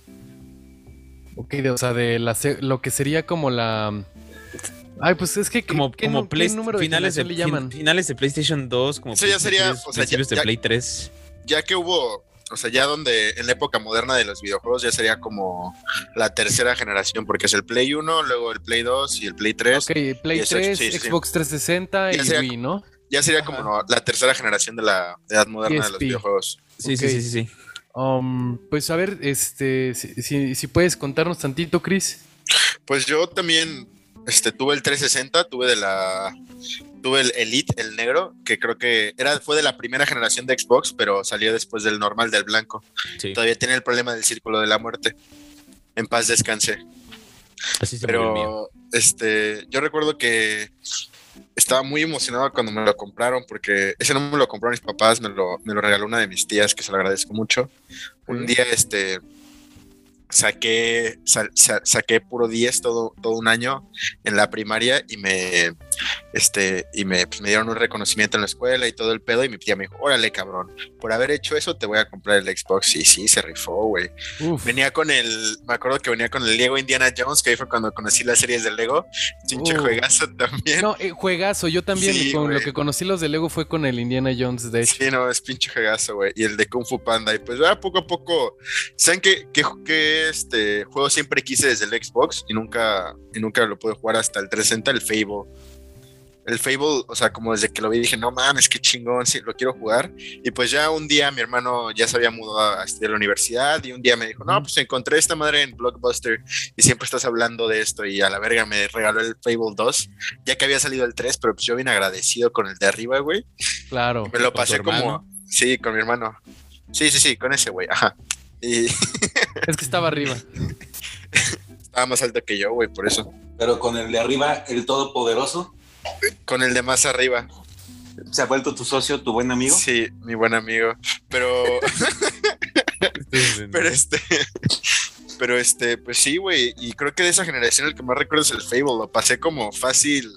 Ok, de- o sea, de la lo que sería como la. Ay, pues es que. Como, ¿qué, como nu- qué Play- número de finales, de, le llaman? finales de PlayStation 2, como Eso ya sería, o sea, ya- de ya- Play 3. Ya que hubo, o sea, ya donde en la época moderna de los videojuegos ya sería como la tercera generación, porque es el Play 1, luego el Play 2 y el Play 3. Ok, Play Y eso, 3, sí, sí, sí. Xbox 360 Ya y sería Wii, ¿no? Ya sería como no, la tercera generación de la edad moderna de los videojuegos. Sí, sí, sí, sí, sí. Um, pues a ver, este, si, si- si puedes contarnos tantito, Chris. Pues yo también este, tuve el 360, tuve de la. Tuve el Elite, el negro, que creo que era, fue de la primera generación de Xbox, pero salió después del normal, del blanco. sí. Todavía tiene el problema del círculo de la muerte. En paz descanse. Así se. Pero este, yo recuerdo que estaba muy emocionado cuando me lo compraron, porque ese no me lo compraron mis papás, me lo, me lo regaló una de mis tías, que se lo agradezco mucho. Un día, este, saqué, sa- sa- saqué puro 10 todo, todo un año en la primaria y me, este, y me, pues, me dieron un reconocimiento en la escuela y todo el pedo, y mi tía me dijo, órale, cabrón, por haber hecho eso te voy a comprar el Xbox. Y sí, se rifó, güey. Venía con el, me acuerdo que venía con el Lego Indiana Jones, que ahí fue cuando conocí las series del Lego. Pinche Uh. juegazo también. no, eh, juegazo. Yo también, Sí, con lo que conocí los de Lego fue con el Indiana Jones, de hecho. Sí, no, es pinche juegazo, güey. Y el de Kung Fu Panda. Y pues, ya poco a poco. ¿Saben qué, qué, qué, este juego siempre quise desde el Xbox? Y nunca, y nunca lo pude jugar hasta el 360, el Fable. El Fable, o sea, como desde que lo vi dije, no mames, qué chingón, sí, lo quiero jugar. Y pues ya un día mi hermano ya se había mudado a estudiar a la universidad y un día me dijo, no, pues encontré esta madre en Blockbuster y siempre estás hablando de esto y a la verga me regaló el Fable 2, ya que había salido el 3, pero pues yo bien agradecido con el de arriba, güey. Claro. Me lo ¿Con tu pasé como. Sí, con mi hermano. Sí, sí, sí, con ese güey. Ajá. Y Es que estaba arriba. estaba más alto que yo, güey, por eso. Pero con el de arriba, el todopoderoso, Con el de más arriba. se ha vuelto tu socio, tu buen amigo. Sí, mi buen amigo. Pero, pero este. Pero este, pues sí, güey. Y creo que de esa generación el que más recuerdo es el Fable. Lo pasé como fácil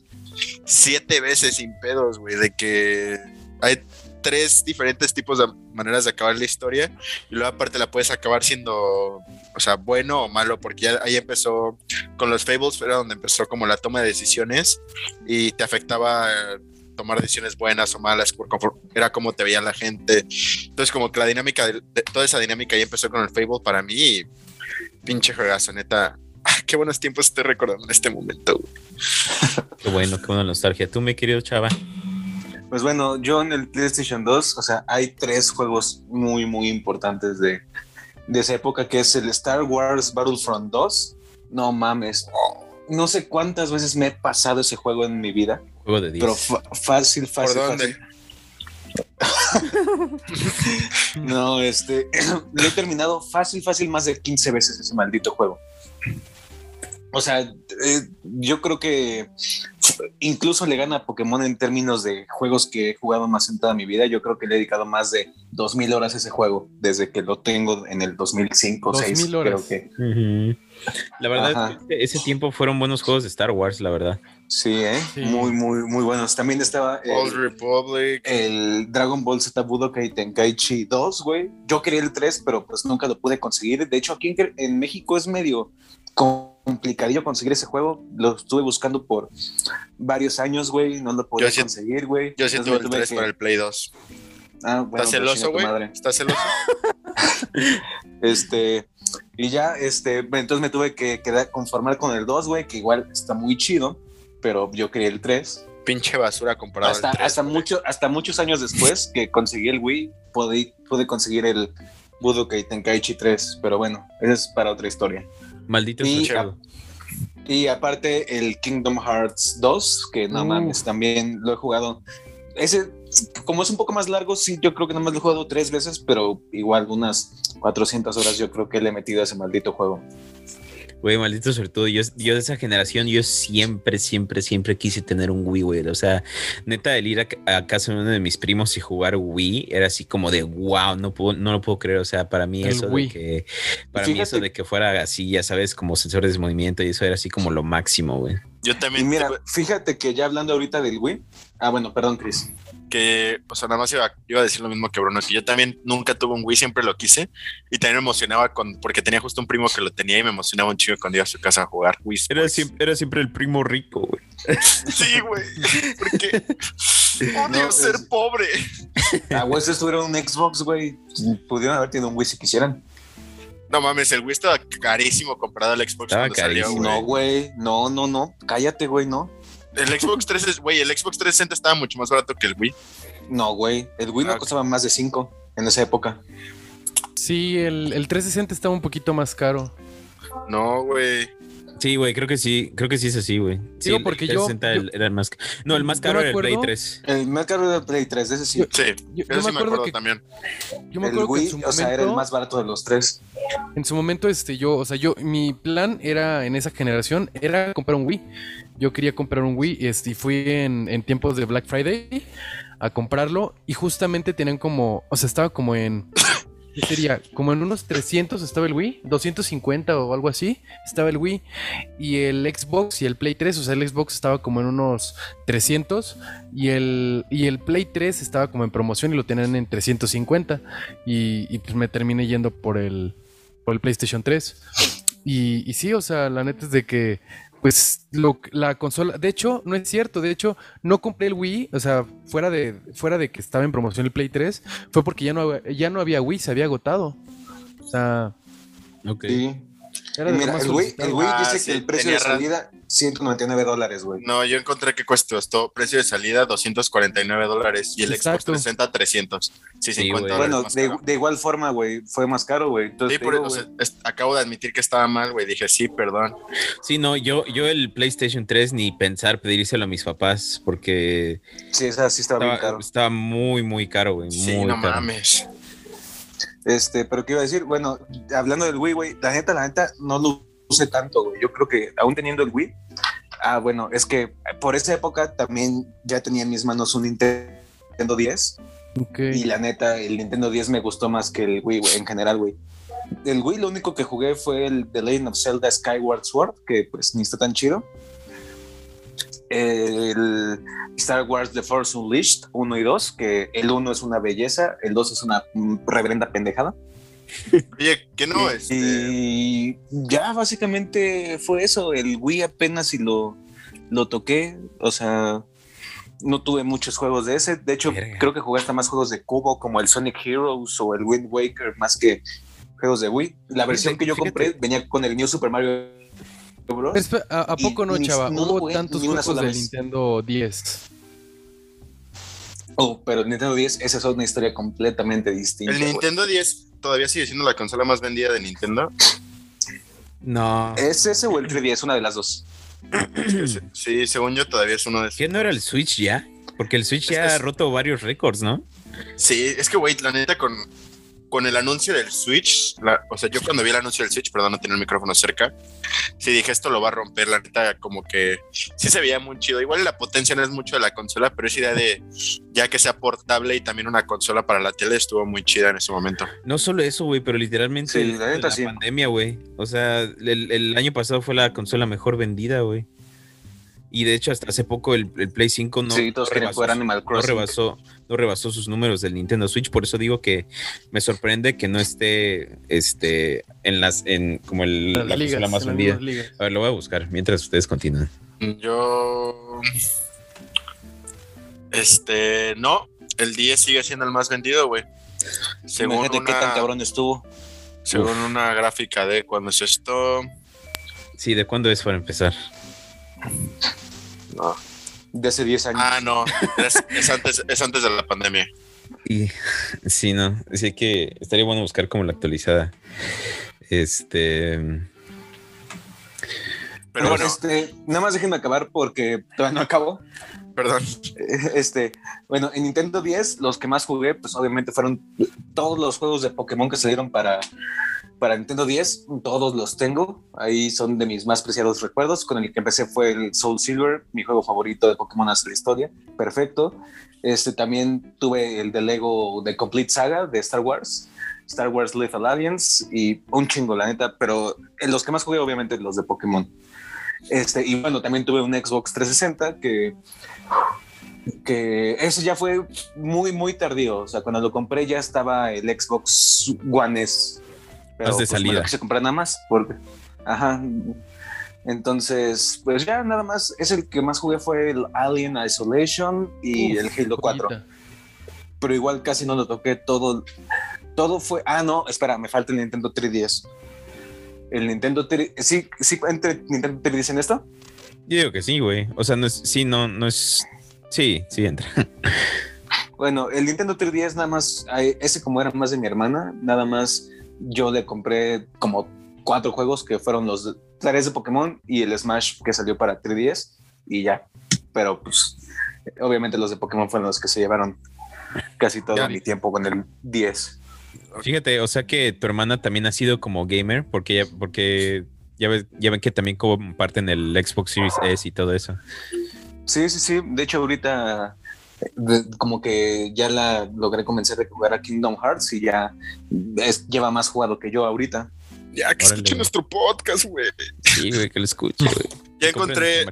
siete veces sin pedos, güey. De que hay tres diferentes tipos de maneras de acabar la historia. Y luego aparte la puedes acabar siendo, o sea, bueno o malo. Porque ya ahí empezó con los Fables, era donde empezó como la toma de decisiones. Y te afectaba tomar decisiones buenas o malas. Por conforme- era como te veía la gente. Entonces como que la dinámica, de, de- toda esa dinámica ahí empezó con el Fable para mí. Y pinche juegazo, neta. Ah, qué buenos tiempos estoy recordando en este momento. Qué bueno, qué buena nostalgia. Tú, mi querido chava. Pues bueno, yo en el PlayStation 2, o sea, hay tres juegos muy, muy importantes de, de esa época, que es el Star Wars Battlefront 2. No mames, no sé cuántas veces me he pasado ese juego en mi vida, Juego de 10. pero fácil, ¿Por fácil, dónde? fácil. No, este, lo he terminado fácil, fácil más de 15 veces ese maldito juego. O sea, eh, yo creo que incluso le gana a Pokémon en términos de juegos que he jugado más en toda mi vida. Yo creo que le he dedicado más de 2000 horas a ese juego desde que lo tengo en el 2005 o 2006. 2000 horas. Creo que. La verdad Ajá. es que ese tiempo fueron buenos juegos de Star Wars, la verdad. sí, ¿eh? Sí. muy, muy, muy buenos. También estaba Old el, Republic. el Dragon Ball Z Budokai Tenkaichi 2, güey. Yo quería el 3, pero pues nunca lo pude conseguir. De hecho, aquí en, en México es medio complicadillo conseguir ese juego. Lo estuve buscando por varios años, güey. No lo podía sí- conseguir, güey. Yo sí tuve el tuve 3 que- para el Play 2. Ah, bueno, ¿Estás pues, celoso, güey? ¿Estás celoso? Este, Y ya, este, entonces me tuve que quedar, conformar con el 2, güey, que igual está muy chido, pero yo quería el 3. Pinche basura comparado Hasta, al 3, hasta, güey. mucho, hasta muchos años después que conseguí el Wii, pude, pude conseguir el Budokai Tenkaichi 3, pero bueno, eso es para otra historia. Maldito Y-. Y aparte el Kingdom Hearts 2, que no Uh. mames, también lo he jugado. Ese, como es un poco más largo, sí, yo creo que nomás lo he jugado tres veces, pero igual unas 400 horas yo creo que le he metido a ese maldito juego. Güey, maldito sobre todo. Yo, yo de esa generación, yo siempre, siempre, siempre quise tener un Wii, güey. O sea, neta, el ir a, a casa de uno de mis primos y jugar Wii era así como de wow, no puedo, no lo puedo creer. O sea, para mí El eso Wii. de que, para mí eso de que fuera así, ya sabes, como sensores de movimiento y eso era así como lo máximo, güey. Yo Y también mira, tuve- fíjate que ya hablando ahorita del Wii, ah, bueno, perdón, Chris. Que, o sea, nada más iba, iba a decir lo mismo que Bruno, que yo también nunca tuve un Wii, siempre lo quise y también me emocionaba con, porque tenía justo un primo que lo tenía y me emocionaba un chido cuando iba a su casa a jugar Wii. Era siempre, era siempre el primo rico, güey. Sí, güey, porque odio No, ser es- pobre. Ah, güey, si tuvieron un Xbox, güey, pudieron haber tenido un Wii si quisieran. No mames, el Wii estaba carísimo comparado al Xbox Estaba cuando salió, güey. No, güey, no, no, no, cállate, güey, no. El Xbox 3, güey, el Xbox 360 estaba mucho más barato que el Wii. No, güey, el Wii Ah, no costaba más de 5 en esa época. Sí, el, el 360 estaba un poquito más caro. No, güey. Sí, güey, creo que sí, creo que sí es así, güey. Sí, Digo, el porque 360 yo- el- era el más No, el más Yo caro era el Play acuerdo- 3. El más caro era el Play 3, ese sí. Yo- Sí, Yo, yo me sí me acuerdo acuerdo que también. yo me el acuerdo que Wii, en su o sea, era el más barato de los tres. En su momento, este, yo, o sea, yo, mi plan era en esa generación, era comprar un Wii. Yo quería comprar un Wii, este, y fui en, en tiempos de Black Friday a comprarlo y justamente tenían como, o sea, estaba como en, ¿qué sería? Como en unos 300 estaba el Wii, 250 o algo así, estaba el Wii y el Xbox y el Play 3, o sea, el Xbox estaba como en unos 300 y el, y el Play 3 estaba como en promoción y lo tenían en 350 y, y pues me terminé yendo por el, por el PlayStation 3. Y, y sí, o sea, la neta es de que, pues, lo, la consola, de hecho, no es cierto, de hecho, no compré el Wii, o sea, fuera de, fuera de que estaba en promoción el Play 3, fue porque ya no, ya no había Wii, se había agotado. O sea, Ok. Mira, el Wii Ah, dice sí, que el precio de salida 199 dólares, güey. No, yo encontré que costó precio de salida 249 dólares y el Xbox Exacto. 360 300. Sí, Sí, 50 güey. dólares Bueno, de, igual forma, güey, fue más caro, güey. Entonces, Sí, te por- digo, o güey, sea, es- acabo de admitir que estaba mal, güey. Dije, sí, perdón. Sí, no, yo, yo el PlayStation 3 ni pensar pedírselo a mis papás porque sí, esa sí estaba bien estaba, caro. estaba muy, muy caro, güey. Sí, no caro. mames. Este, pero qué iba a decir, bueno, hablando del Wii, güey, la neta, la neta, no lo usé tanto, güey. Yo creo que aún teniendo el Wii, ah, bueno, es que por esa época también ya tenía en mis manos un Nintendo 10 Ok. y la neta, el Nintendo 10 me gustó más que el Wii, güey, en general, güey. El Wii lo único que jugué fue el The Legend of Zelda Skyward Sword, que pues ni está tan chido. El Star Wars The Force Unleashed 1 y 2, que el 1 es una belleza, el 2 es una reverenda pendejada. Oye, ¿qué no? y, Este, y ya básicamente fue eso. El Wii apenas si lo, lo toqué. O sea, no tuve muchos juegos de ese. De hecho, Verga. creo que jugué hasta más juegos de cubo como el Sonic Heroes o el Wind Waker más que juegos de Wii. La versión que yo compré venía con el New Super Mario Bros. ¿A, Y- poco no, chava? no Hubo jugué tantos juegos del vez. Nintendo 10. Oh, pero el Nintendo 10, esa es una historia completamente distinta. el. Nintendo 10 todavía sigue siendo la consola más vendida de Nintendo. No. ¿Es ese o el 3DS? Una de las dos. Sí, según yo todavía es uno de esos. ¿Qué no era el Switch ya? Porque el Switch Es ya ha roto varios récords, ¿no? Sí, es que, güey, la neta, con, con el anuncio del Switch, la- o sea, yo cuando vi el anuncio del Switch, perdón, no tenía el micrófono cerca, sí dije, esto lo va a romper, la neta, como que sí se veía muy chido. Igual la potencia no es mucho de la consola, pero esa idea de ya que sea portable y también una consola para la tele estuvo muy chida en ese momento. No solo eso, güey, pero literalmente Sí, la neta sí. pandemia, güey. O sea, el, el año pasado fue la consola mejor vendida, güey. Y de hecho, hasta hace poco el, el Play 5 no, sí, todos no rebasó, Animal no rebasó, no rebasó sus números del Nintendo Switch. Por eso digo que me sorprende que no esté este, en las, en como el, Las la ligas, consola más vendida. A ver, lo voy a buscar mientras ustedes continúan. Yo. Este, no, el 10 sigue siendo el más vendido, güey. Según Imagínate qué tan una- cabrón estuvo. Según una gráfica de cuándo es esto. Sí, ¿de cuándo es para empezar? No. De hace 10 años. Ah, no. Es, es antes, es antes de la pandemia. Y sí, no. Así que estaría bueno buscar como la actualizada. Este. Pero bueno, este, nada más déjenme acabar porque todavía no acabo. perdón. Este, bueno, en Nintendo 10, los que más jugué, pues obviamente fueron todos los juegos de Pokémon que salieron para, para Nintendo 10. Todos los tengo. Ahí son de mis más preciados recuerdos. Con el que empecé fue el Soul Silver, mi juego favorito de Pokémon hasta la historia. Perfecto. Este, también tuve el de Lego de Complete Saga de Star Wars. Star Wars Lethal Alliance y un chingo, la neta, pero en los que más jugué, obviamente, los de Pokémon. Este, y bueno, también tuve un Xbox 360 que, que ese ya fue muy, muy tardío. O sea, cuando lo compré ya estaba el Xbox One S. Pero Más de pues, me salida. lo quise comprar nada más porque, ajá. Entonces, pues ya nada más, es el que más jugué fue el Alien Isolation y Uf, el Halo 4 joyita. pero igual casi no lo toqué todo. Todo fue. Ah, no, espera, me falta el Nintendo 3DS. El Nintendo 3 ¿Sí, sí entre Nintendo 3DS en esto? Yo digo que sí, güey. O sea, no es. Sí, no, no es. Sí, sí entra. Bueno, el Nintendo 3DS nada más, ay, ese como era más de mi hermana, nada más yo le compré como cuatro juegos que fueron los de- tres de Pokémon y el Smash que salió para 3DS y ya. Pero pues obviamente los de Pokémon fueron los que se llevaron casi todo Ya. mi tiempo con el 10. Fíjate, o sea que tu hermana también ha sido como gamer, porque ya, porque ya, ves- ya ven que también comparten el Xbox Series S y todo eso. Sí, sí, sí. De hecho, ahorita de- como que ya la logré convencer de jugar a Kingdom Hearts y ya es- lleva más jugado que yo ahorita. Ya que Órale. escuchen nuestro podcast, güey. Sí, güey, que lo escucho, güey. Ya encontré,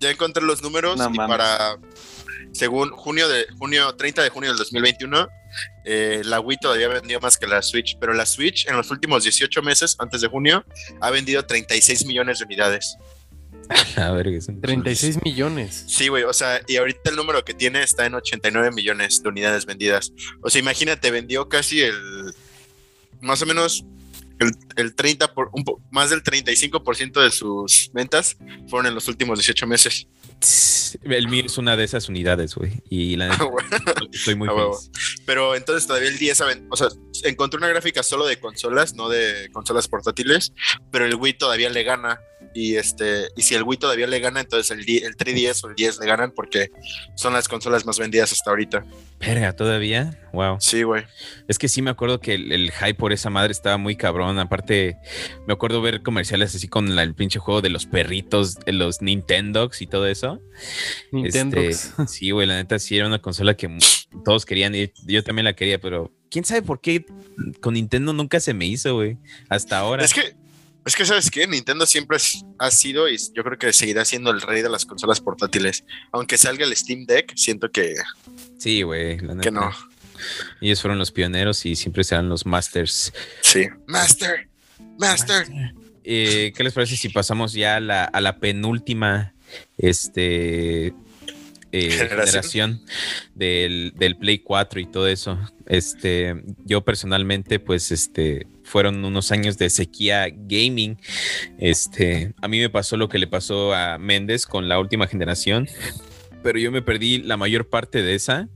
ya encontré los números No y mames. para según junio de junio 30 de junio del 2021 eh, la Wii todavía vendió más que la Switch, pero la Switch en los últimos 18 meses antes de junio ha vendido 36 millones de unidades. A ver, es un 36 millones. Sí, güey, o sea, y ahorita el número que tiene está en 89 millones de unidades vendidas. O sea, imagínate, vendió casi el más o menos el, el 30 por un po- más del 35% de sus ventas fueron en los últimos 18 meses. El mío es una de esas unidades, güey. Y la neta, estoy muy Ah, feliz. Pero entonces todavía el 10, saben, o sea, encontré una gráfica solo de consolas, no de consolas portátiles, pero el Wii todavía le gana. Y este, y si el Wii todavía le gana, entonces el, 10 el 3DS o el 10 le ganan porque son las consolas más vendidas hasta ahorita. Verga, todavía. Wow. Sí, güey. Es que sí me acuerdo que el, el hype por esa madre estaba muy cabrón. Aparte, me acuerdo ver comerciales así con la- el pinche juego de los perritos, de los Nintendogs y todo eso. Nintendo. Este, sí, güey, la neta sí era una consola que todos querían y yo también la quería, pero quién sabe por qué con Nintendo nunca se me hizo, güey. Hasta ahora. Es que, es que, ¿sabes qué? Nintendo siempre ha sido y yo creo que seguirá siendo el rey de las consolas portátiles. Aunque salga el Steam Deck, siento que, Sí, güey, que no. Ellos fueron los pioneros y siempre serán los masters. Sí. Master, Master. Eh, ¿Qué les parece si pasamos ya a la, a la penúltima este, eh, Generación. generación del, del Play 4 y todo eso? Este, yo personalmente, pues, este, fueron unos años de sequía gaming. Este, a mí me pasó lo que le pasó a Méndez con la última generación. Pero yo me perdí la mayor parte de esa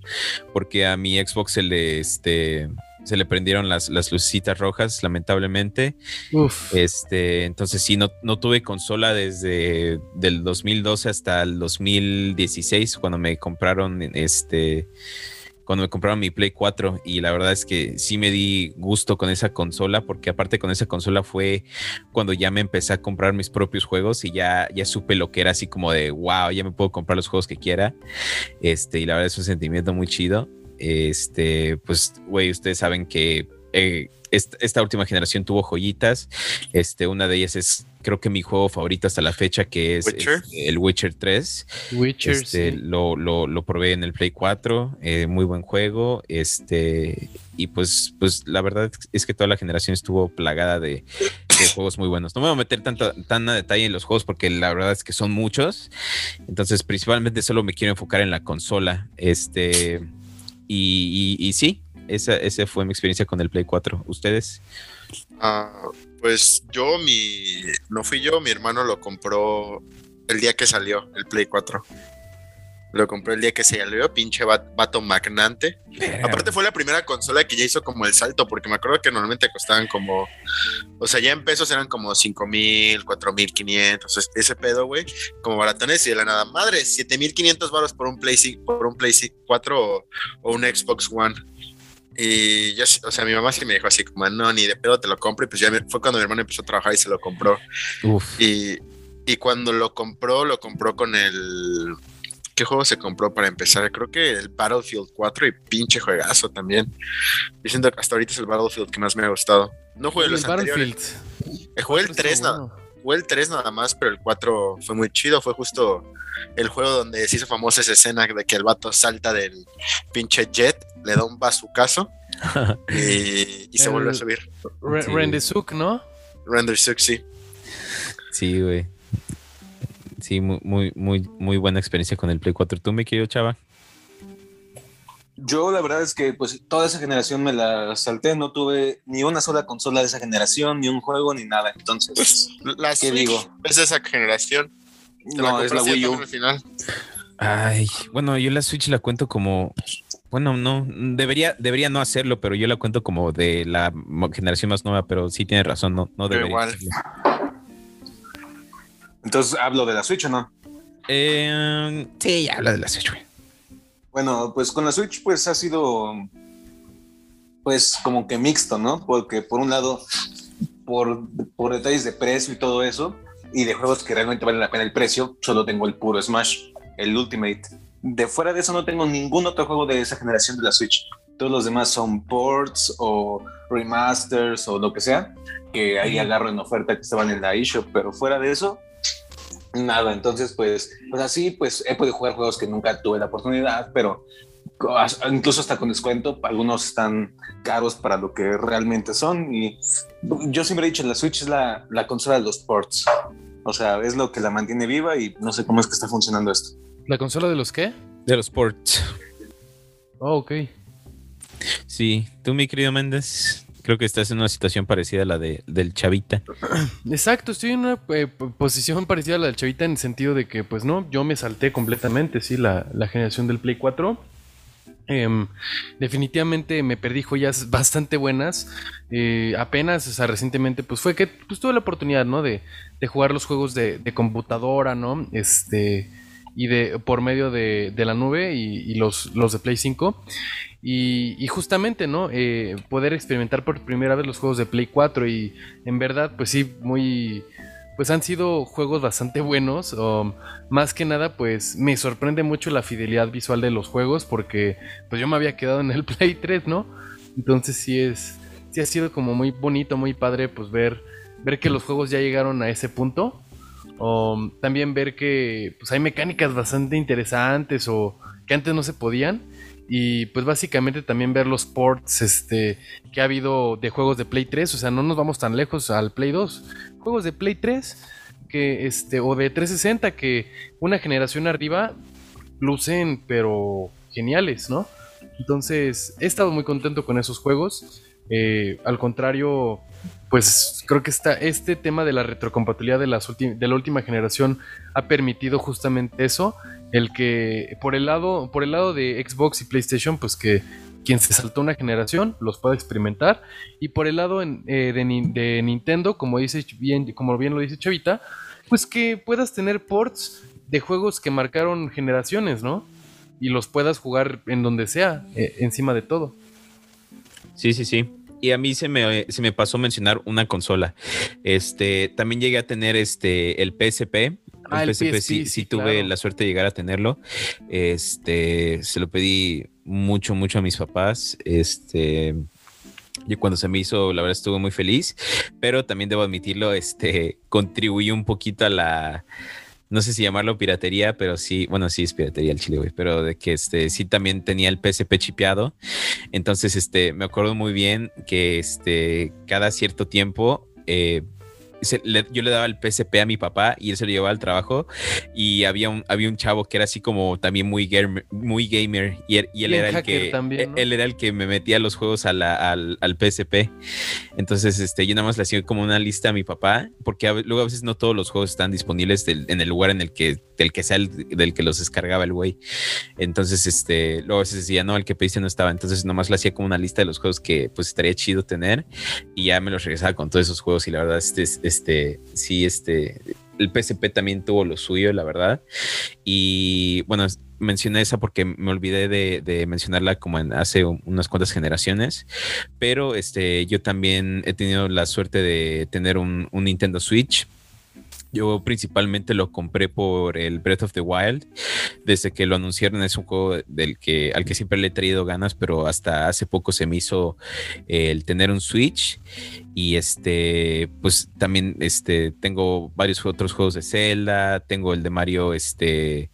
porque a mi Xbox se le, este, se le prendieron las, las lucecitas rojas, lamentablemente. Uf. Este, entonces sí, no, no tuve consola desde del 2012 hasta el 2016 cuando me compraron este cuando me compraron mi Play 4 y la verdad es que sí me di gusto con esa consola porque aparte con esa consola fue cuando ya me empecé a comprar mis propios juegos y ya, ya supe lo que era así como de wow, ya me puedo comprar los juegos que quiera. Este, y la verdad es un sentimiento muy chido. Este, pues, güey, ustedes saben que eh, esta, esta última generación tuvo joyitas. Este, una de ellas es, creo que mi juego favorito hasta la fecha, que es Witcher. este, el Witcher 3. Witcher. Este, sí. lo, lo, lo probé en el Play 4, eh, muy buen juego. Este, y pues, pues la verdad es que toda la generación estuvo plagada de, de juegos muy buenos. No me voy a meter tanto, tan a detalle en los juegos porque la verdad es que son muchos. Entonces, principalmente solo me quiero enfocar en la consola. Este, y, y- y sí, esa, esa fue mi experiencia con el Play 4. ¿Ustedes? Ah, pues yo, mi. No fui yo, mi hermano lo compró el día que salió el Play 4. Lo compré el día que se salió, pinche vato magnante. Aparte fue la primera consola que ya hizo como el salto, porque me acuerdo que normalmente costaban como, o sea, ya en pesos eran como 5 mil, 4 mil 500, ese pedo, güey, como baratones y de la nada, madre, 7 mil 500 baros por un Play, por un Play 4 o, un Xbox One. Y yo, o sea, mi mamá sí me dijo así como, no, ni de pedo te lo compro. Y pues ya fue cuando mi hermano empezó a trabajar y se lo compró. Y, y cuando lo compró, lo compró con el ¿Qué juego se compró para empezar? Creo que el Battlefield 4 y pinche juegazo también. Diciendo que hasta ahorita es el Battlefield que más me ha gustado. No jugué los anteriores. Eh, jugué el 3 nada. El 3 nada más, pero el 4 fue muy chido. Fue justo el juego donde se hizo famosa esa escena de que el vato salta del pinche jet, le da un bazucazo y, y se vuelve a subir. Rendersuk, ¿no? Rendersuk, sí. Sí, güey. Sí, muy, muy, muy, muy buena experiencia con el Play 4. ¿Tú, me querido Chava? Yo la verdad es que pues toda esa generación me la salté, no tuve ni una sola consola de esa generación, ni un juego, ni nada. Entonces, pues, la ¿qué digo? ¿Es de esa generación? No, es la Wii U. final? Ay, bueno, yo la Switch la cuento como bueno, no, debería, debería no hacerlo, pero yo la cuento como de la generación más nueva, pero sí tiene razón, no, no debería. Igual. Entonces, ¿hablo de la Switch o no? Eh, sí, habla de la Switch, Bueno, pues con la Switch, pues ha sido, pues como que mixto, ¿no? Porque por un lado, por, por detalles de precio y todo eso, y de juegos que realmente valen la pena el precio, solo tengo el puro Smash, el Ultimate. De fuera de eso no tengo ningún otro juego de esa generación de la Switch. Todos los demás son ports o remasters o lo que sea, que ahí agarro en oferta que estaban en la eShop, pero fuera de eso, nada. Entonces, pues, pues así, pues he podido jugar juegos que nunca tuve la oportunidad, pero incluso hasta con descuento, algunos están caros para lo que realmente son. Y yo siempre he dicho, la Switch es la, la consola de los ports. O sea, es lo que la mantiene viva y no sé cómo es que está funcionando esto. ¿La consola de los qué? De los ports. Oh, ok. Sí, tú, mi querido Méndez, Creo que estás en una situación parecida a la de, del Chavita. Exacto, estoy en una eh, posición parecida a la del Chavita en el sentido de que, pues no, yo me salté completamente, sí, la, generación del Play 4. Em, definitivamente me perdí joyas bastante buenas. Eh, apenas, o sea, recientemente, pues fue que pues, tuve la oportunidad, ¿no? De, jugar los juegos de, computadora, ¿no? Este. Y de. por medio de, la nube y, los, los de Play 5. Y, justamente, ¿no? Eh, poder experimentar por primera vez los juegos de Play 4 y en verdad, pues sí, muy... Pues han sido juegos bastante buenos. más que nada, pues me sorprende mucho la fidelidad visual de los juegos porque pues yo me había quedado en el Play 3, ¿no? Entonces sí es... Sí ha sido como muy bonito, muy padre, pues ver, ver que los juegos ya llegaron a ese punto. O también ver que pues hay mecánicas bastante interesantes o que antes no se podían y pues básicamente también ver los ports este, que ha habido de juegos de Play 3, o sea, no nos vamos tan lejos al Play 2. Juegos de Play 3 que este o de 360 que una generación arriba lucen pero geniales, ¿no? Entonces, he estado muy contento con esos juegos. Eh, al contrario, pues creo que está este tema de la retrocompatibilidad de, las de la última generación ha permitido justamente eso el que por el lado por el lado de Xbox y PlayStation pues que quien se saltó una generación los pueda experimentar y por el lado eh, de, Nintendo como dice bien como bien lo dice Chavita pues que puedas tener ports de juegos que marcaron generaciones no y los puedas jugar en donde sea eh, encima de todo. Sí sí sí y a mí se me, se me pasó mencionar una consola. Este, también llegué a tener este el PSP, Ah, el PSP, sí, tuve la suerte de llegar a tenerlo. Este, se lo pedí mucho, mucho a mis papás. Este, y cuando se me hizo, la verdad estuve muy feliz, pero también debo admitirlo, este, contribuí un poquito a la, no sé si llamarlo piratería, pero sí, bueno, sí es piratería el chile, güey, pero de que este, sí también tenía el PSP chipeado. Entonces, este, me acuerdo muy bien que este, cada cierto tiempo, eh, yo le daba el PSP a mi papá y él se lo llevaba al trabajo y había un, había un chavo que era así como también muy gamer, muy gamer y, él, era el que él era el que me metía los juegos al, al, PSP. Entonces, este, yo nada más le hacía como una lista a mi papá porque luego a veces no todos los juegos están disponibles en el lugar en el que del que sea el, del que los descargaba el güey. Entonces, este, luego a veces decía, no, el que pediste no estaba. Entonces, nomás le hacía como una lista de los juegos que pues estaría chido tener y ya me los regresaba con todos esos juegos y la verdad, este, este, sí, este, el PSP también tuvo lo suyo, la verdad. Y bueno, mencioné esa porque me olvidé de, mencionarla como hace unas cuantas generaciones, pero este, yo también he tenido la suerte de tener un, un Nintendo Switch yo principalmente lo compré por el Breath of the Wild. Desde que lo anunciaron es un juego del que, al que siempre le he traído ganas, pero hasta hace poco se me hizo el tener un Switch. Y este, pues también este, tengo varios otros juegos de Zelda, tengo el de Mario este,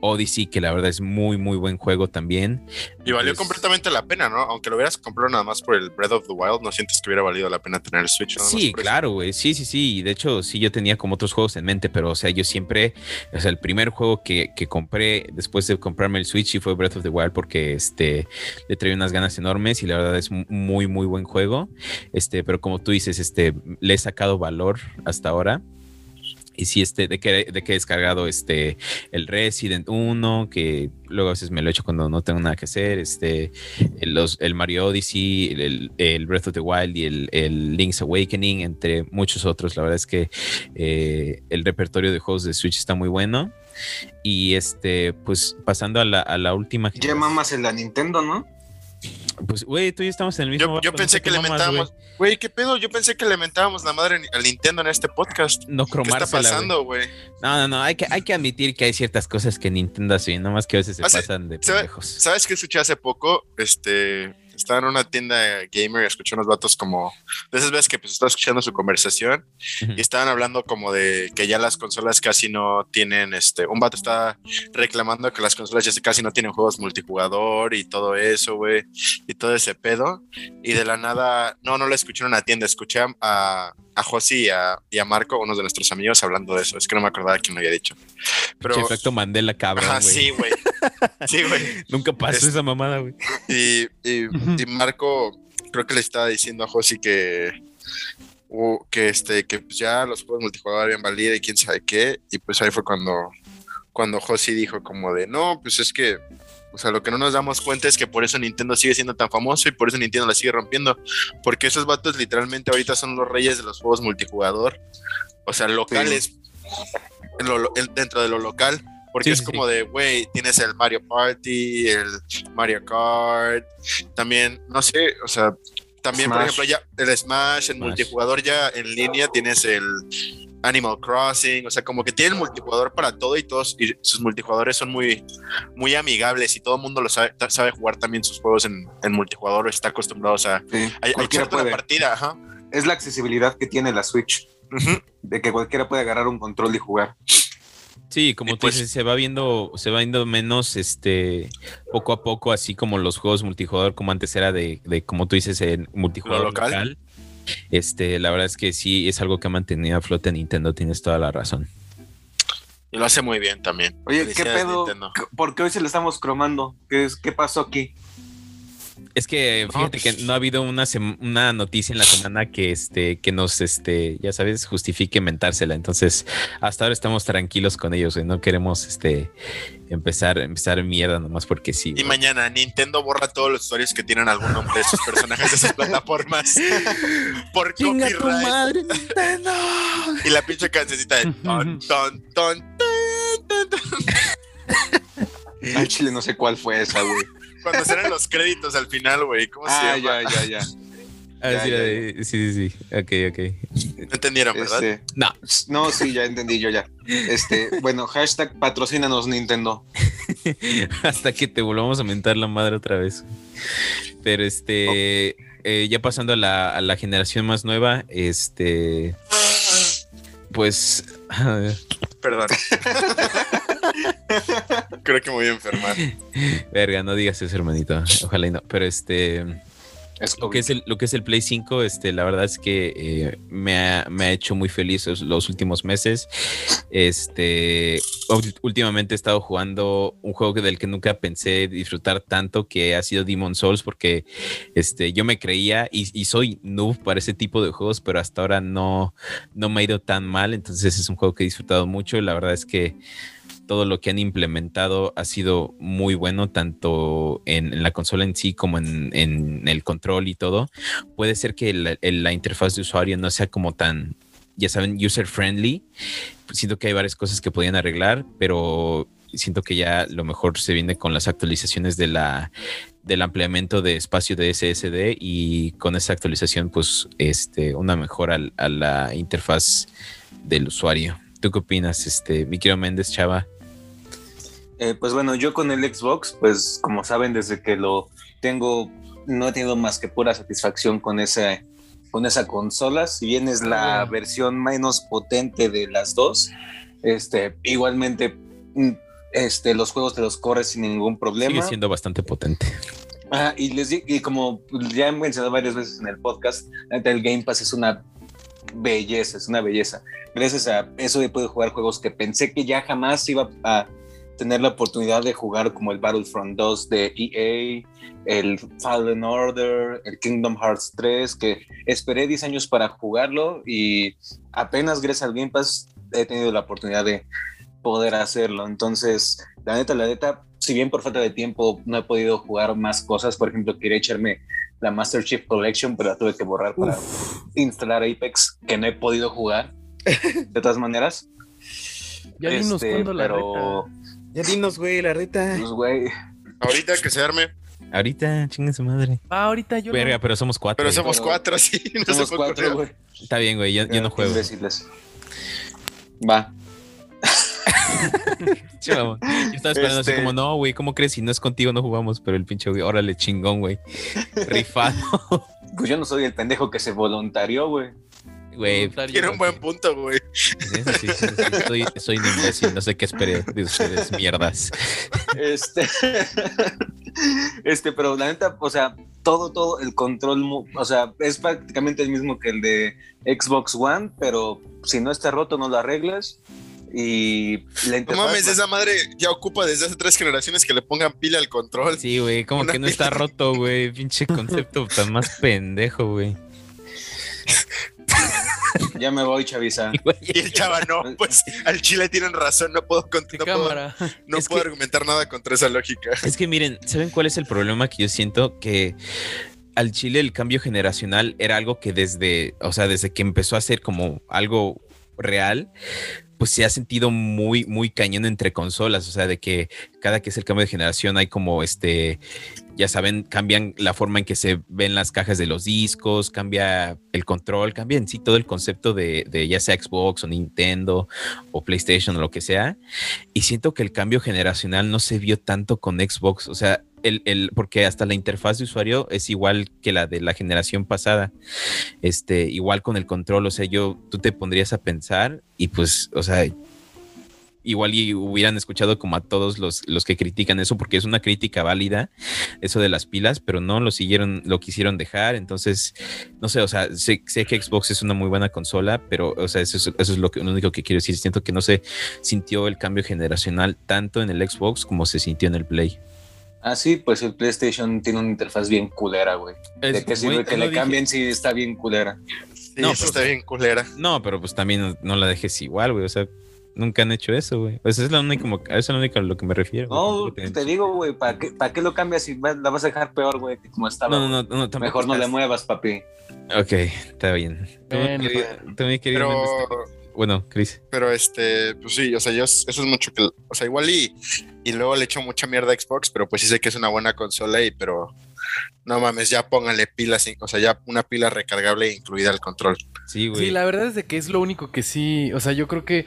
Odyssey, que la verdad es muy, muy buen juego también. Y valió completamente la pena, ¿no? Aunque lo hubieras comprado nada más por el Breath of the Wild, ¿no sientes que hubiera valido la pena tener el Switch? sí, claro, güey. Sí, sí, sí. Y de hecho, sí, yo tenía como otros juegos en mente, pero o sea, yo siempre, o sea, el primer juego que, que compré después de comprarme el Switch y fue Breath of the Wild porque este, le traía unas ganas enormes y la verdad es muy, muy buen juego. Este, pero como tú dices, este, le he sacado valor hasta ahora. Y sí, este, de que, de que he descargado este, el Resident 1, que luego a veces me lo echo cuando no tengo nada que hacer, este, el, los, el Mario Odyssey, el, el, Breath of the Wild y el, el, Link's Awakening, entre muchos otros. La verdad es que eh, el repertorio de juegos de Switch está muy bueno. Y este, pues pasando a la, a la última. Ya mamas en la Nintendo, ¿no? Pues, güey, tú y yo estamos en el mismo. Yo, pensé que le mentábamos. Güey, ¿qué pedo? Yo pensé que le mentábamos la madre al Nintendo en este podcast. No cromarse. ¿Qué está pasando, güey? No, no, no. Hay que, hay que admitir que hay ciertas cosas que Nintendo hace, nomás que a veces se pasan de pendejos. ¿Sabes qué escuché hace poco? Este estaba en una tienda gamer y escuché unos vatos como de esas veces que pues estaba escuchando su conversación y estaban hablando como de que ya las consolas casi no tienen este un vato está reclamando que las consolas ya casi no tienen juegos multijugador y todo eso, güey, y todo ese pedo y de la nada no no lo escuché en una tienda, escuché a a Josi y a, Marco, uno de nuestros amigos, hablando de eso. Es que no me acordaba quién lo había dicho. Pero. efecto Mandela, cabrón. sí, güey. Sí, güey. Nunca pasó esa mamada, güey. Y, y, Marco, creo que le estaba diciendo a Josi que. que este, que pues ya los juegos multijugador habían valido y quién sabe qué. Y pues ahí fue cuando, cuando Josi dijo como de no, pues es que o sea, lo que no nos damos cuenta es que por eso Nintendo sigue siendo tan famoso y por eso Nintendo la sigue rompiendo. Porque esos vatos literalmente ahorita son los reyes de los juegos multijugador. O sea, locales. dentro de lo local. Porque es como de, güey, tienes el Mario Party, el Mario Kart. También, no sé, o sea, también, por ejemplo, ya el Smash, el multijugador ya en línea tienes el Animal Crossing, o sea, como que tiene el multijugador para todo y todos y sus multijugadores son muy, muy amigables y todo el mundo lo sabe, sabe jugar también sus juegos en, en multijugador, está acostumbrado, o sea, hay, hay partida, ajá. Es la accesibilidad que tiene la Switch, de que cualquiera puede agarrar un control y jugar. Sí, como tú pues dices, se va viendo, se va viendo menos este poco a poco, así como los juegos multijugador, como antes era de, de como tú dices, en multijugador local este, la verdad es que sí es algo que ha mantenido a flote Nintendo, tienes toda la razón. Y lo hace muy bien también. Oye, ¿qué pedo? ¿Por qué hoy se le estamos cromando? ¿Qué, ¿Qué pasó aquí? Es que fíjate que pues no ha habido una, una noticia en la semana que este que nos este ya sabes justifique mentársela. Entonces, hasta ahora estamos tranquilos con ellos, y no queremos este empezar empezar mierda nomás porque sí. Y mañana Nintendo borra todos los usuarios que tienen algún nombre de sus personajes de sus plataformas por copyright. Tu madre, Nintendo. Y la pinche cancioncita de ton ton ton ton. Al chile no sé cuál fue esa, güey. Cuando serán los créditos al final, güey. ¿Cómo se ah, llama? ya, ya, ya. Ah, sí, sí, sí, Ok, ok. No entendieron, ¿verdad? Este, no. No, sí, ya entendí yo ya. Este, bueno, hashtag patrocínanos Nintendo. Hasta que te volvamos a mentar la madre otra vez. Pero este, eh, ya pasando a la, a la generación más nueva, este, pues... Perdón. Creo que me voy a enfermar. Verga, no digas eso, hermanito. Ojalá y no. Pero este. lo, que es el, lo que es el Play 5, este, la verdad es que eh, me, ha, me, ha, hecho muy feliz los, últimos meses. Este, últimamente he estado jugando un juego del que nunca pensé disfrutar tanto, que ha sido Demon Souls, porque este, yo me creía y, y soy noob para ese tipo de juegos, pero hasta ahora no, no me ha ido tan mal. Entonces es un juego que he disfrutado mucho. La verdad es que todo lo que han implementado ha sido muy bueno, tanto en, la consola en sí como en, el control y todo. Puede ser que la, interfaz de usuario no sea como tan, ya saben, user friendly. Siento que hay varias cosas que podían arreglar, pero siento que ya lo mejor se viene con las actualizaciones del ampliamiento de espacio de SSD y con esa actualización pues este una mejora a la interfaz del usuario. ¿Tú qué opinas, este, mi Méndez Chava? Eh, pues bueno, yo con el Xbox, pues como saben, desde que lo tengo, no he tenido más que pura satisfacción con esa, con esa consola. Si bien es la versión menos potente de las dos, este, igualmente mm, este, los juegos te los corres sin ningún problema. Sigue siendo bastante potente. Ah, y les y como ya he mencionado varias veces en el podcast, el Game Pass es una belleza, es una belleza. Gracias a eso he podido jugar juegos que pensé que ya jamás iba a tener la oportunidad de jugar como el Battlefront 2 de EA, el Fallen Order, el Kingdom Hearts 3, que esperé 10 años para jugarlo y apenas gracias al Game Pass he tenido la oportunidad de poder hacerlo. Entonces, la neta, la neta, si bien por falta de tiempo no he podido jugar más cosas, por ejemplo, quería echarme la Master Chief Collection, pero la tuve que borrar para instalar Apex, que no he podido jugar. De todas maneras. Ya este, cuándo la pero... Ya dinos, güey, la reta. Pues, güey. Ahorita que se arme. Ahorita, chingue su madre. Ah, ahorita yo. Verga, pero somos cuatro. Pero somos cuatro, sí. No somos cuatro, güey. Está bien, güey, yo, yo no juego. Va. yo estaba esperando así este como, no, güey, ¿cómo crees? Si no es contigo, no jugamos. Pero el pinche, güey, órale, chingón, güey. Rifado. Pues yo no soy el pendejo que se voluntarió, güey. Güey, tiene un buen punto, güey. Sí, soy, soy un imbécil, no sé qué esperé de ustedes, mierdas. Este, este, pero la neta, o sea, todo, todo el control, o sea, es prácticamente el mismo que el de Xbox One, pero si no está roto, no lo arreglas. Y la interfaz, No mames, esa madre ya ocupa desde hace tres generaciones que le pongan pila al control. Sí, güey, como que no está roto, güey. Pinche concepto tan más pendejo, güey. Ya me voy, Chavisa. Y el chava, no, pues al chile tienen razón, no puedo, no puedo, argumentar nada contra esa lógica. Es que miren, ¿saben cuál es el problema que yo siento? Que al chile el cambio generacional era algo que desde, o sea, desde que empezó a ser como algo real, pues se ha sentido muy, muy cañón entre consolas, o sea, de que cada que es el cambio de generación hay como este, ya saben, cambian la forma en que se ven las cajas de los discos, cambia el control, cambia en sí todo el concepto de, de ya sea Xbox o Nintendo o PlayStation o lo que sea, y siento que el cambio generacional no se vio tanto con Xbox, o sea, el, porque hasta la interfaz de usuario es igual que la de la generación pasada. Este, igual con el control, o sea, yo, tú te pondrías a pensar y pues, o sea, igual y hubieran escuchado como a todos los, los que critican eso, porque es una crítica válida, eso de las pilas, pero no lo siguieron, lo quisieron dejar. Entonces, no sé, o sea, sé, que Xbox es una muy buena consola, pero, o sea, eso, es lo, que, lo único que quiero decir. Siento que no se sintió el cambio generacional tanto en el Xbox como se sintió en el Play. Ah, sí, pues el PlayStation tiene una interfaz bien culera, güey. ¿De qué sirve que le cambien si está bien culera? no, pues, está bien culera. No, pero pues también no, la dejes igual, güey. O sea, nunca han hecho eso, güey. Pues es la única, eso es lo único a lo que me refiero. No, te, digo, güey, ¿para qué, ¿para qué lo cambias si la vas a dejar peor, güey, que como estaba? No, no, no, no Mejor no le muevas, papi. Ok, está bien. También quería, pero... Bueno, Chris. Pero este, pues sí, o sea, yo, eso es mucho que, o sea, igual y, y luego le echo mucha mierda a Xbox, pero pues sí sé que es una buena consola y, pero no mames, ya pónganle pilas, o sea, ya una pila recargable incluida al control. Sí, güey. Sí, la verdad es de que es lo único que sí, o sea, yo creo que,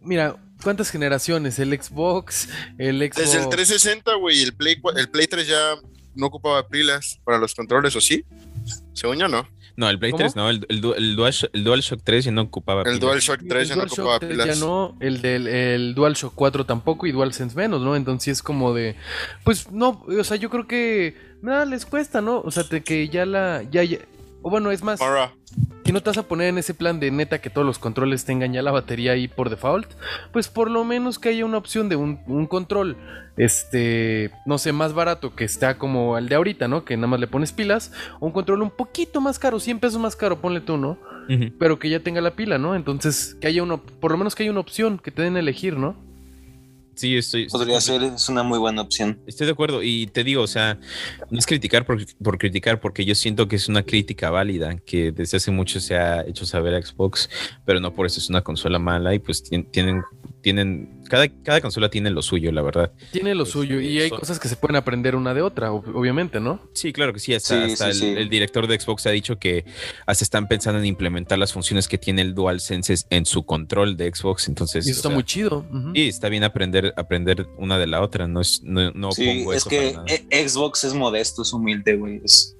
mira, ¿cuántas generaciones? El Xbox, el Xbox. Desde el 360, güey, el Play, el Play 3 ya no ocupaba pilas para los controles, ¿o sí? Según yo, no. No, el Play ¿Cómo? 3 no, el, el, el Dual, el DualShock 3 ya no ocupaba. El pilas. DualShock 3 ya el no DualShock ocupaba 3 pilas. Ya no, el del el DualShock 4 tampoco y DualSense menos, ¿no? Entonces es como de, pues no, o sea, yo creo que nada les cuesta, ¿no? O sea, de que ya la, ya, ya, o bueno, es más, Mara, si no te vas a poner en ese plan de neta que todos los controles tengan ya la batería ahí por default, pues por lo menos que haya una opción de un, un control, este, no sé, más barato que está como el de ahorita, ¿no? Que nada más le pones pilas, o un control un poquito más caro, 100 pesos más caro, ponle tú, ¿no? Pero que ya tenga la pila, ¿no? Entonces, que haya uno, por lo menos que haya una opción que te den a elegir, ¿no? Sí, estoy. Podría ser, es una muy buena opción. Estoy de acuerdo y te digo, o sea, no es criticar por, por criticar, porque yo siento que es una crítica válida, que desde hace mucho se ha hecho saber a Xbox, pero no por eso es una consola mala y pues tien- tienen, tienen, cada, cada consola tiene lo suyo, la verdad. Tiene lo Este, suyo y hay cosas que se pueden aprender una de otra, ob- obviamente, ¿no? Sí, claro que sí, hasta, Sí, hasta sí, el, sí. el director de Xbox ha dicho que hasta están pensando en implementar las funciones que tiene el DualSense en su control de Xbox, entonces... Y o está sea, muy chido. Sí, está bien aprender, aprender una de la otra, no es, no, no Sí, pongo es eso que para nada. e- Xbox es modesto, es humilde, güey. Es,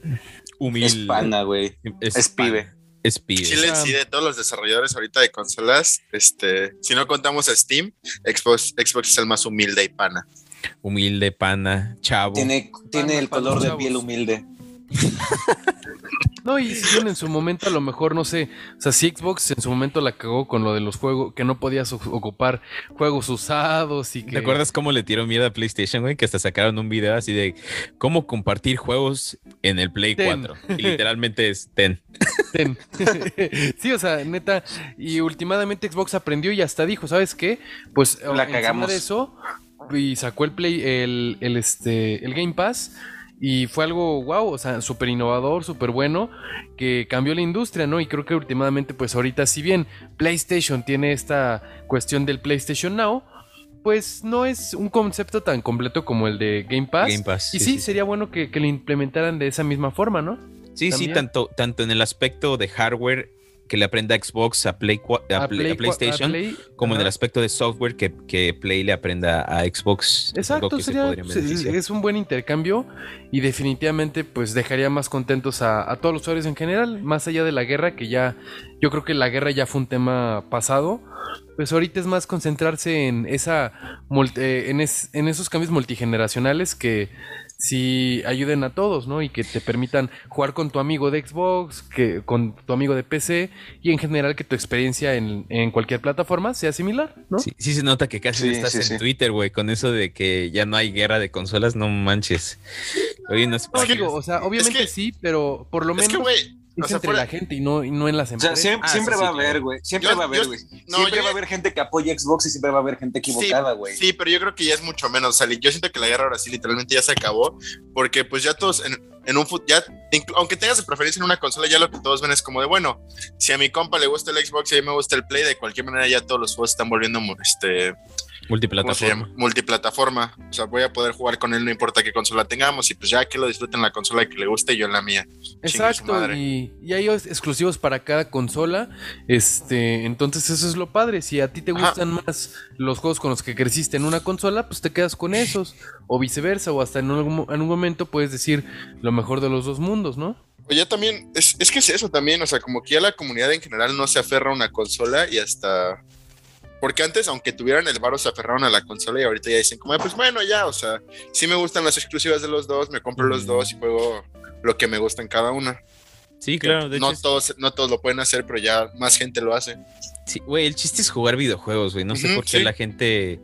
Humilde. es pana, güey. Es pibe. Chile sea- sí de todos los desarrolladores ahorita de consolas, este, si no contamos a Steam, Xbox, Xbox es el más humilde y pana. Humilde, pana, chavo. Tiene, tiene Pana el color de chavos. piel humilde. No, y si bien en su momento a lo mejor, no sé, o sea, si Xbox en su momento la cagó con lo de los juegos, que no podías ocupar juegos usados y que... ¿Te acuerdas cómo le tiró mierda a PlayStation, güey? Que hasta sacaron un video así de cómo compartir juegos en el Play Ten. 4. Y literalmente es ten. Ten. sí, o sea, neta. Y últimamente Xbox aprendió y hasta dijo, ¿sabes qué? Pues La cagamos. de eso y sacó el Play, el, el, este, el Game Pass. Y fue algo wow, o sea, súper innovador, súper bueno, que cambió la industria, ¿no? Y creo que últimamente, pues ahorita, si bien PlayStation tiene esta cuestión del PlayStation Now, pues no es un concepto tan completo como el de Game Pass. Game Pass, Y sí, sí, sí, sí. sería bueno que, que lo implementaran de esa misma forma, ¿no? Sí, sí, tanto, tanto en el aspecto de hardware que le aprenda a Xbox a, Play, a, Play- a cua- PlayStation, Play, como en el aspecto de software que, que Play le aprenda a Xbox. Exacto, sería, se- beneficiar. es un buen intercambio y definitivamente pues dejaría más contentos a, a todos los usuarios en general, más allá de la guerra, que ya, yo creo que la guerra ya fue un tema pasado, pues ahorita es más concentrarse en esa eh, en, es- en esos cambios multigeneracionales que sí ayuden a todos, ¿no? Y que te permitan jugar con tu amigo de Xbox, que con tu amigo de PC y en general que tu experiencia en, en cualquier plataforma sea similar, ¿no? Sí, sí se nota que casi Sí, no estás sí, en sí. Twitter, güey, con eso de que ya no hay guerra de consolas, no manches. Oye, no No, digo, o sea, obviamente que- sí, pero por lo Es menos que, o sea, entre fuera- la gente y no, y no en las O sea, empresas. siempre, Ah, siempre sí, va a sí, haber, güey. Siempre Yo- va a haber, güey. no, siempre yo- va a haber gente que apoya Xbox y siempre va a haber gente equivocada, güey. Sí, pero yo creo que ya es mucho menos. O sea, yo siento que la guerra ahora sí literalmente ya se acabó. Porque pues ya todos en, en un ya, aunque tengas de preferencia en una consola, ya lo que todos ven es como de bueno, si a mi compa le gusta el Xbox y a mí me gusta el Play, de cualquier manera ya todos los juegos están volviendo este, ¿cómo se multiplataforma. Multiplataforma. O sea, voy a poder jugar con él, no importa qué consola tengamos, y pues ya que lo disfruten la consola que le guste y yo en la mía. Exacto, y, y hay os- exclusivos para cada consola. Este, entonces eso es lo padre. Si a ti te Ajá. gustan más los juegos con los que creciste en una consola, pues te quedas con esos. O viceversa, o hasta en algún, en un momento puedes decir lo mejor de los dos mundos, ¿no? O ya también, es, es que es eso también, o sea, como que ya la comunidad en general no se aferra a una consola y hasta... Porque antes, aunque tuvieran el varo, se aferraron a la consola y ahorita ya dicen como, pues bueno, ya, o sea, sí me gustan las exclusivas de los dos, me compro los Mm. dos y juego lo que me gusta en cada una. Sí, claro, de no, hecho. es- todos, no todos lo pueden hacer, pero ya más gente lo hace. Sí, güey, el chiste es jugar videojuegos, güey. No sé por qué sí. la gente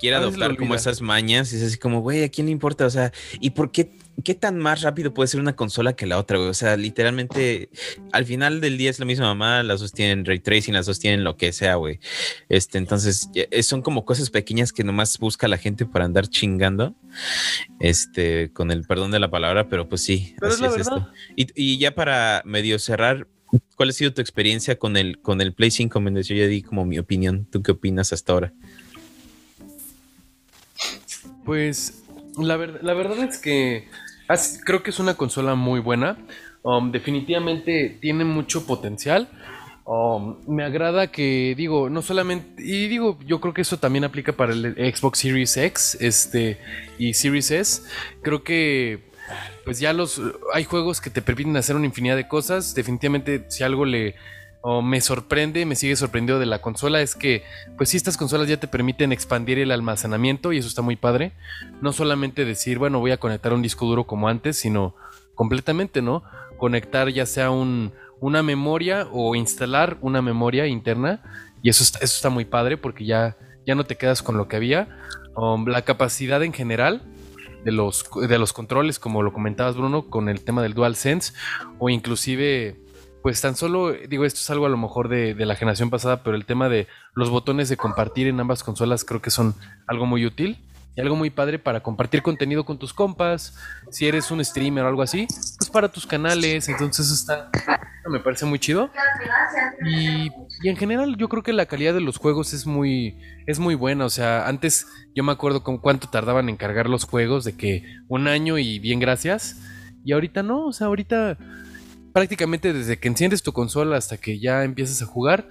quiere A veces lo adoptar como esas mañas. Es así como, güey, ¿a quién le importa? O sea, ¿y por qué, qué tan más rápido puede ser una consola que la otra, güey? O sea, literalmente, al final del día es la misma mamá, las dos tienen ray tracing, las dos tienen lo que sea, güey. Este, entonces, eh, son como cosas pequeñas que nomás busca la gente para andar chingando. Este, con el perdón de la palabra, pero pues sí, Pero así la es esto. Y, y ya para medio cerrar, ¿cuál ha sido tu experiencia con el, con el Play 5? Méndez? Yo ya di como mi opinión. ¿Tú qué opinas hasta ahora? Pues la, ver- la verdad es que creo que es una consola muy buena. Um, definitivamente tiene mucho potencial. Um, me agrada que, digo, no solamente, y digo, yo creo que eso también aplica para el Xbox Series X este, y Series S. Creo que pues ya los hay juegos que te permiten hacer una infinidad de cosas. Definitivamente, si algo le o me sorprende, me sigue sorprendido de la consola es que, pues sí, estas consolas ya te permiten expandir el almacenamiento y eso está muy padre. No solamente decir, bueno, voy a conectar un disco duro como antes, sino completamente, ¿no? Conectar ya sea un, una memoria o instalar una memoria interna y eso está, eso está muy padre porque ya, ya no te quedas con lo que había. Um, la capacidad en general de los, de los controles, como lo comentabas Bruno, con el tema del DualSense o inclusive pues tan solo, digo, esto es algo a lo mejor de, la generación pasada, pero el tema de los botones de compartir en ambas consolas creo que son algo muy útil y algo muy padre para compartir contenido con tus compas, si eres un streamer o algo así, pues para tus canales, entonces está, me parece muy chido. Y, y, en general yo creo que la calidad de los juegos es muy, es muy buena, o sea, antes yo me acuerdo con cuánto tardaban en cargar los juegos, de que un año y bien gracias, y ahorita no, o sea, ahorita prácticamente desde que enciendes tu consola hasta que ya empiezas a jugar,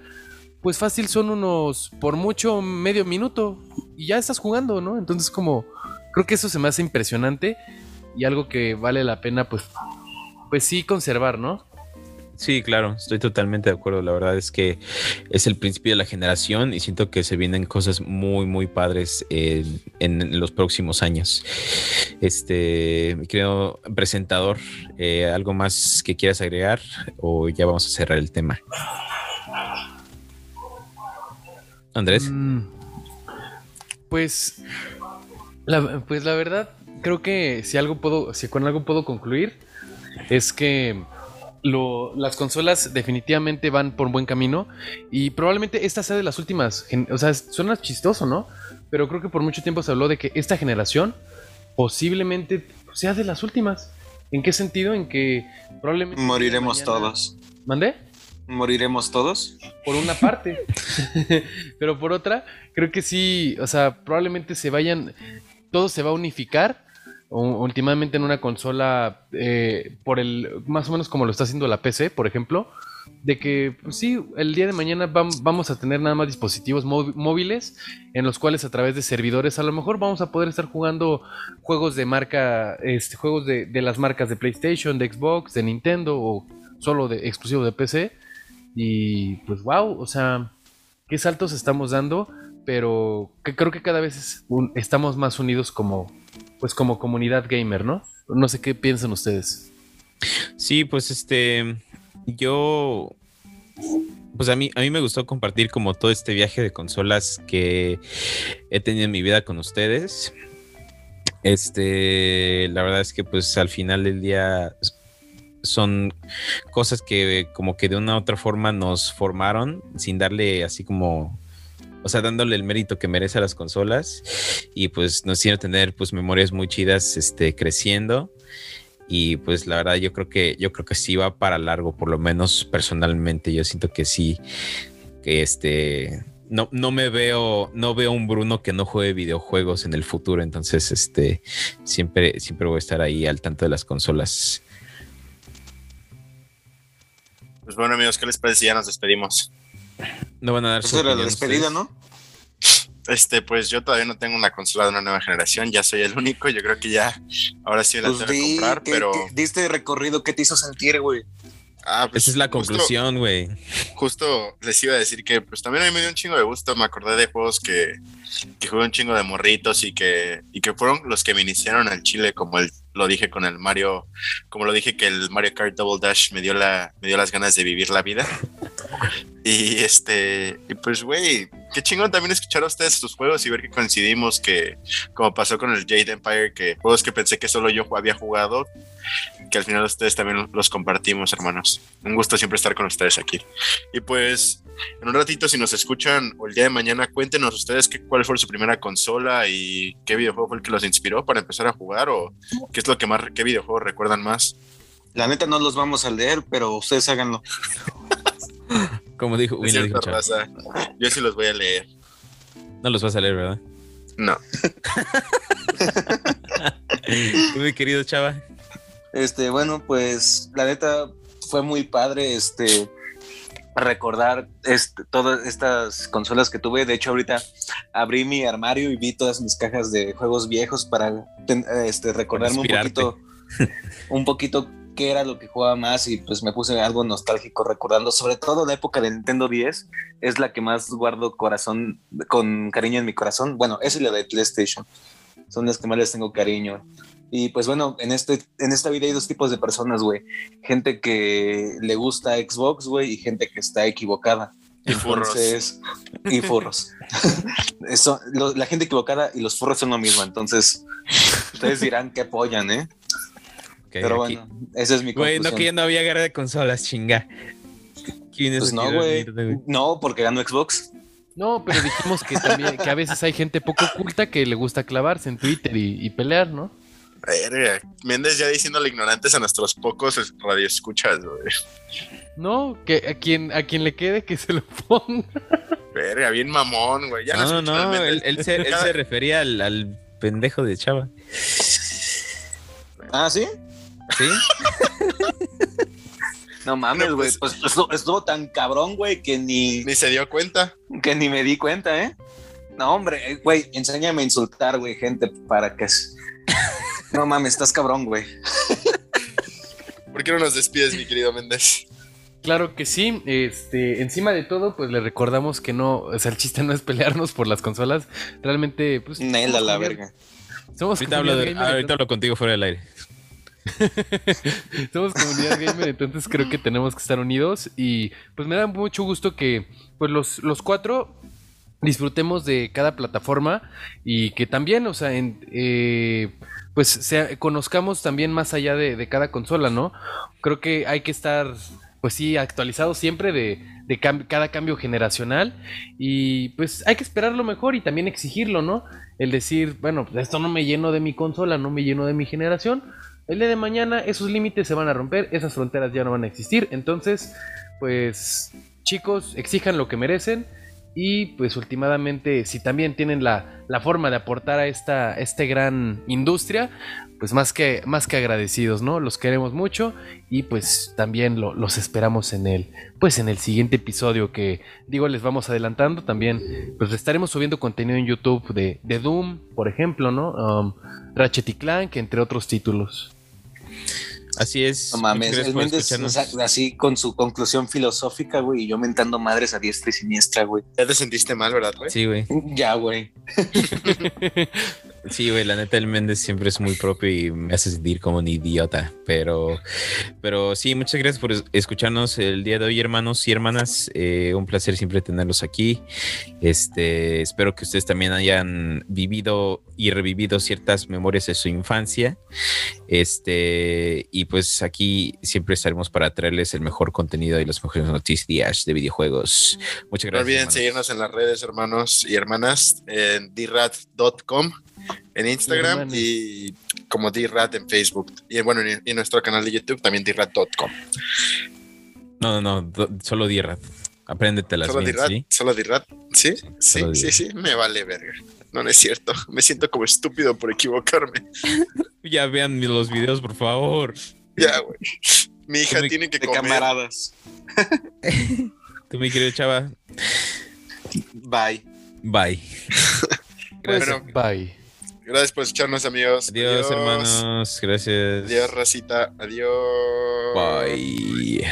pues fácil son unos, por mucho, medio minuto y ya estás jugando, ¿no? Entonces como, creo que eso se me hace impresionante y algo que vale la pena, pues, pues sí conservar, ¿no? Sí, claro, estoy totalmente de acuerdo. La verdad es que es el principio de la generación y siento que se vienen cosas muy, muy padres en, los próximos años. Este, mi querido presentador, eh, ¿algo más que quieras agregar o ya vamos a cerrar el tema? Andrés. Mm, pues, la, pues la verdad, creo que si algo puedo, si con algo puedo concluir, es que las consolas definitivamente van por buen camino y probablemente esta sea de las últimas. O sea, suena chistoso, ¿no? Pero creo que por mucho tiempo se habló de que esta generación posiblemente sea de las últimas. ¿En qué sentido? En que probablemente... Moriremos todos. ¿Mandé? Moriremos todos. Por una parte. Pero por otra, creo que sí, o sea, probablemente se vayan, todo se va a unificar últimamente en una consola eh, por el más o menos como lo está haciendo la PC, por ejemplo, de que pues sí, el día de mañana vamos a tener nada más dispositivos móviles en los cuales a través de servidores a lo mejor vamos a poder estar jugando juegos de marca, este, juegos de, las marcas de PlayStation, de Xbox, de Nintendo o solo de exclusivo de PC y pues wow, o sea, qué saltos estamos dando, pero que creo que cada vez estamos más unidos como pues como comunidad gamer, ¿no? No sé qué piensan ustedes. Sí, pues este, yo, pues a mí, a mí me gustó compartir como todo este viaje de consolas que he tenido en mi vida con ustedes. Este, la verdad es que pues al final del día son cosas que como que de una u otra forma nos formaron sin darle así como o sea, dándole el mérito que merece a las consolas y pues nos hicieron tener pues memorias muy chidas este, creciendo y pues la verdad yo creo que yo creo que sí va para largo, por lo menos personalmente yo siento que sí, que este no, no me veo, no veo un Bruno que no juegue videojuegos en el futuro, entonces este siempre, siempre voy a estar ahí al tanto de las consolas. Pues bueno amigos, ¿qué les parece si ya nos despedimos? No van a dar su la despedida, ¿no? Este, pues yo todavía no tengo una consola de una nueva generación, ya soy el único, yo creo que ya ahora sí la pues tengo que comprar, pero... diste recorrido, ¿qué te hizo sentir, güey? Ah, pues Esa es la conclusión, güey. Justo, les iba a decir que pues también a mí me dio un chingo de gusto, me acordé de juegos que, que jugué un chingo de morritos y que, y que fueron los que me iniciaron al Chile, como el, lo dije con el Mario, como lo dije que el Mario Kart Double Dash me dio, la, me dio las ganas de vivir la vida. Y este, y pues, güey, qué chingón también escuchar a ustedes sus juegos y ver que coincidimos, que como pasó con el Jade Empire, que juegos que pensé que solo yo había jugado, que al final ustedes también los compartimos, hermanos. Un gusto siempre estar con ustedes aquí. Y pues, en un ratito, si nos escuchan o el día de mañana, cuéntenos ustedes qué, cuál fue su primera consola y qué videojuego fue el que los inspiró para empezar a jugar o qué es lo que más, qué videojuego recuerdan más. La neta no los vamos a leer, pero ustedes háganlo. Como dijo, Yo sí los voy a leer. No los vas a leer, ¿verdad? No. Muy querido Chava. Este, bueno, pues la neta fue muy padre este recordar este, todas estas consolas que tuve. De hecho, ahorita abrí mi armario y vi todas mis cajas de juegos viejos para este, recordarme un poquito un poquito qué era lo que jugaba más y pues me puse algo nostálgico recordando, sobre todo la época de Nintendo 10, es la que más guardo corazón, con cariño en mi corazón. Bueno, esa es la de PlayStation, son las que más les tengo cariño. Y pues bueno, en, este, en esta vida hay dos tipos de personas, güey. Gente que le gusta Xbox, güey, y gente que está equivocada. Y furros. Entonces, y furros. Eso, lo- la gente equivocada y los furros son lo mismo. Entonces, ustedes dirán que apoyan, ¿eh? Pero aquí- bueno, esa es mi Güey, conclusión. no que ya no había guerra de consolas, chinga. ¿Quién es Pues el no, güey. güey? No, porque ganó Xbox. No, pero dijimos que también, que a veces hay gente poco oculta que le gusta clavarse en Twitter y, y pelear, ¿no? Verga, Méndez ya diciéndole ignorantes a nuestros pocos radioescuchas, güey. No, que a quien, a quien le quede que se lo ponga. Verga, bien mamón, güey. Ya No, no, no, él, Méndez. él se, él Cada- se refería al, al pendejo de Chava. Ah, ¿sí? ¿Sí? No mames, güey. pues- Pues, estuvo, estuvo tan cabrón, güey, que ni, Ni se dio cuenta. que ni me di cuenta, ¿eh? No, hombre, eh, güey, enséñame a insultar, güey, gente, para que... No mames, estás cabrón, güey. ¿Por qué no nos despides, mi querido Méndez? Claro que sí. Este, encima de todo, pues le recordamos que no, o sea, el chiste no es pelearnos por las consolas. Realmente, pues. Nel a la verga. Somos Ahorita hablo, de- ahorita hablo contigo fuera del aire. Somos comunidad gamer, entonces creo que tenemos que estar unidos y pues me da mucho gusto que pues los, los cuatro disfrutemos de cada plataforma y que también, o sea, en, eh, pues sea- conozcamos también más allá de, de cada consola, ¿no? Creo que hay que estar, pues sí, actualizados siempre de, de cada cambio generacional y pues hay que esperar lo mejor y también exigirlo, ¿no? El decir, bueno, pues esto no me lleno de mi consola, no me lleno de mi generación, el día de mañana esos límites se van a romper, esas fronteras ya no van a existir. Entonces, pues chicos, exijan lo que merecen y pues últimamente si también tienen la, la forma de aportar a esta este gran industria, pues más que, más que agradecidos, ¿no? Los queremos mucho y pues también lo- los esperamos en el, pues en el siguiente episodio que digo les vamos adelantando también, pues estaremos subiendo contenido en YouTube de, de Doom, por ejemplo, ¿no? Um, Ratchet y Clank, entre otros títulos. Así es. No mames, gracias el por Méndez, o escucharnos. sea, así con su conclusión filosófica, güey, y yo mentando madres a diestra y siniestra, güey. Ya te sentiste mal, ¿verdad, güey? Sí, güey. Ya, güey. Sí, güey, la neta el Méndez siempre es muy propio y me hace sentir como un idiota, pero, pero sí, muchas gracias por es- escucharnos el día de hoy, hermanos y hermanas. Eh, un placer siempre tenerlos aquí. Este, espero que ustedes también hayan vivido y revivido ciertas memorias de su infancia. Este, y pues aquí siempre estaremos para traerles el mejor contenido y las mejores noticias de videojuegos. Muchas No gracias. olviden hermanos. seguirnos en las redes, hermanos y hermanas, en drat.com en Instagram y como drat en Facebook. Y bueno, y nuestro canal de YouTube también drat.com. No, no, no, solo Dirrat. Apréndetelas Solo bien, drat, ¿sí? solo drat. ¿Sí? Sí, Solo sí, sí, me vale verga. No, no es cierto. Me siento como estúpido por equivocarme. Ya vean los videos, por favor. Ya, güey. Mi hija tiene que De comer. camaradas. Tú, mi querido chava, Bye. bye. Pues, Bueno. bye. Gracias por escucharnos, amigos. Adiós, hermanos. Gracias. Adiós, racita. Adiós. Bye.